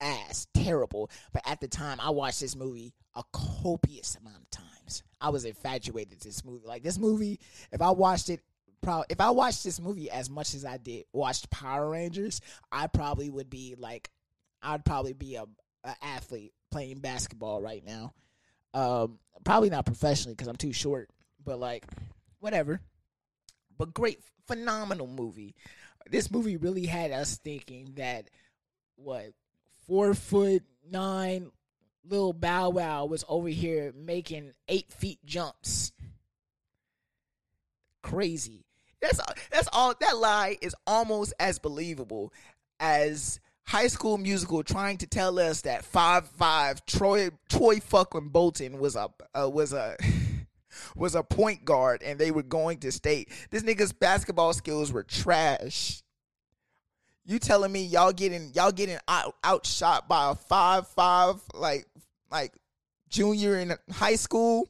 ass terrible. But at the time, I watched this movie a copious amount of times. I was infatuated this movie. Like this movie, if I watched it probably if I watched this movie as much as I did watched Power Rangers, I probably would be like I'd probably be a, a athlete playing basketball right now. Um, probably not professionally because I'm too short, but like whatever. But great, phenomenal movie. This movie really had us thinking that what four foot nine little Bow Wow was over here making eight feet jumps. Crazy. That's that's all. That lie is almost as believable as High School Musical trying to tell us that five five Troy Troy fucking Bolton was a uh, was a was a point guard and they were going to state. This nigga's basketball skills were trash. You telling me y'all getting y'all getting out, outshot by a five five like like junior in high school?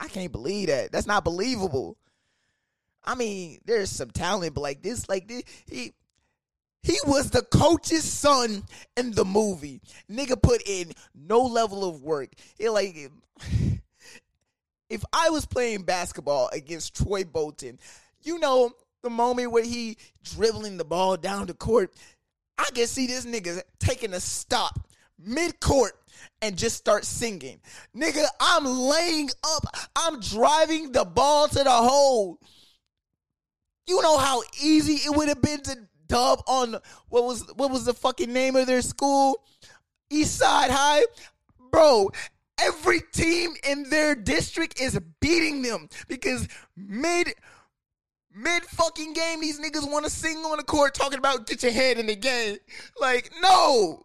I can't believe that. That's not believable. I mean, there's some talent, but like this, like this, he he was the coach's son in the movie. Nigga put in no level of work. It like if I was playing basketball against Troy Bolton, you know, the moment where he dribbling the ball down the court, I can see this nigga taking a stop mid court and just start singing. Nigga, I'm laying up. I'm driving the ball to the hole. You know how easy it would have been to dub on what was what was the fucking name of their school? East Side High. Bro, every team in their district is beating them because mid mid fucking game these niggas want to sing on the court talking about get your head in the game. Like, no.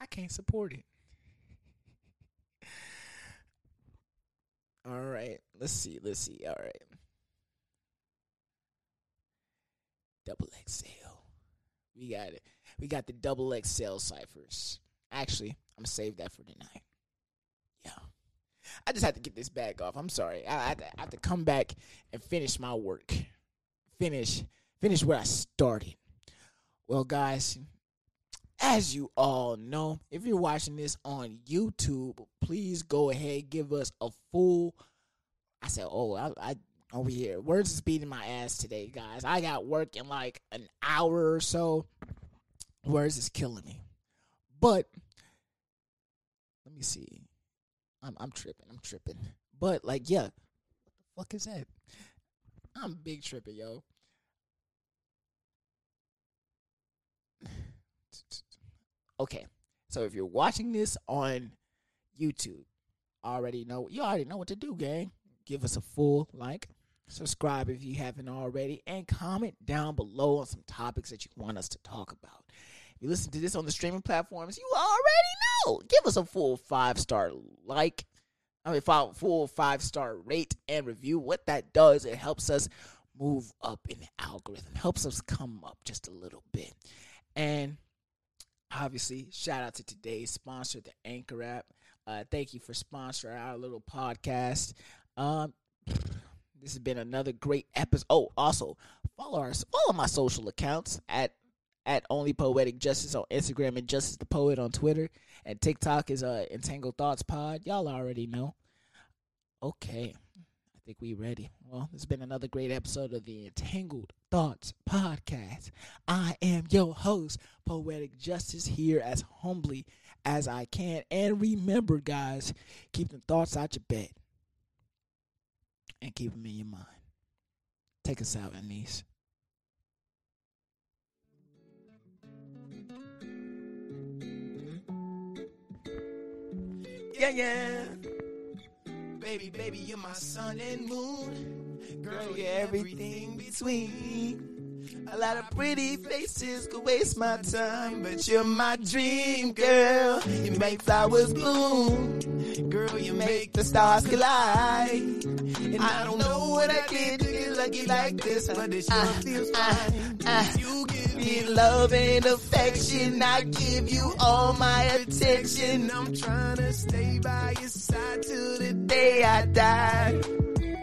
I can't support it. All right. Let's see. Let's see. All right. Double XL. We got it. We got the double XL ciphers. Actually, I'm gonna save that for tonight. Yeah. I just had to get this bag off. I'm sorry. I, I, I have to come back and finish my work. Finish finish where I started. Well, guys, as you all know, if you're watching this on YouTube, please go ahead give us a full. I said, oh, I, I over here. Words is beating my ass today, guys. I got work in like an hour or so. Words is killing me. But let me see. I'm I'm tripping. I'm tripping. But like, yeah. What the fuck is that? I'm big tripping, yo. Okay. So if you're watching this on YouTube, already know you already know what to do, gang. Give us a full like, subscribe if you haven't already, and comment down below on some topics that you want us to talk about. You listen to this on the streaming platforms, you already know. Give us a full five star like, I mean, full five star rate and review. What that does, it helps us move up in the algorithm, helps us come up just a little bit. And obviously, shout out to today's sponsor, the Anchor app. Uh, thank you for sponsoring our little podcast. Um, this has been another great episode. Oh, also follow our follow my social accounts at at Only Poetic Justice on Instagram and Justice the Poet on Twitter. And TikTok is uh Entangled Thoughts Pod. Y'all already know. Okay. I think we ready. Well, has been another great episode of the Entangled Thoughts Podcast. I am your host, Poetic Justice, here as humbly as I can. And remember, guys, keep the thoughts out your bed and keep them in your mind. Take us out, Anise. Yeah, yeah. Baby, baby, you're my sun and moon. Girl, you're everything between. A lot of pretty faces could waste my time, but you're my dream, girl. You make flowers bloom. Girl, you make the stars collide. And I don't know what I did to get lucky like this, but it sure uh, feels uh, fine. Uh. You me love and affection. I give you all my attention. I'm trying to stay by your side till the day I die.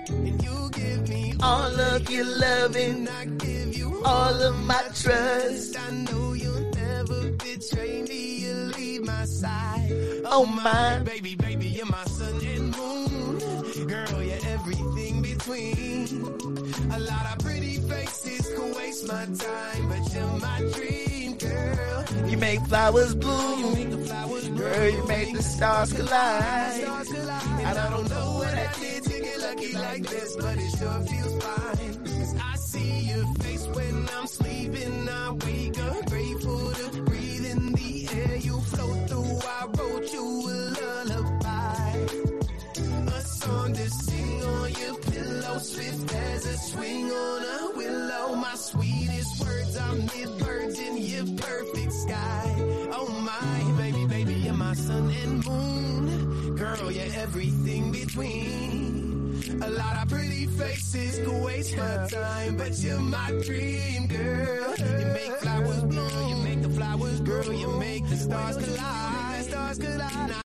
And you give me all of your loving. I give you all of my trust. I know you'll never betray me. You'll leave my side. Oh my baby, baby, you're my sun and moon. Girl, you're everything between. A lot of can waste my time, but you're my dream, girl. You make flowers bloom. You make the flowers Girl, you make the stars collide. stars collide. And I don't know what I did to get lucky like this, but it sure feels fine. Cause I see your face when I'm sleeping. I wake up swift as a swing on a willow. My sweetest words are mid-birds in your perfect sky. Oh my, baby, baby, you're my sun and moon. Girl, you're everything between. A lot of pretty faces could waste my time, but you're my dream, girl. You make flowers bloom, you make the flowers grow, you make the stars collide. Stars collide.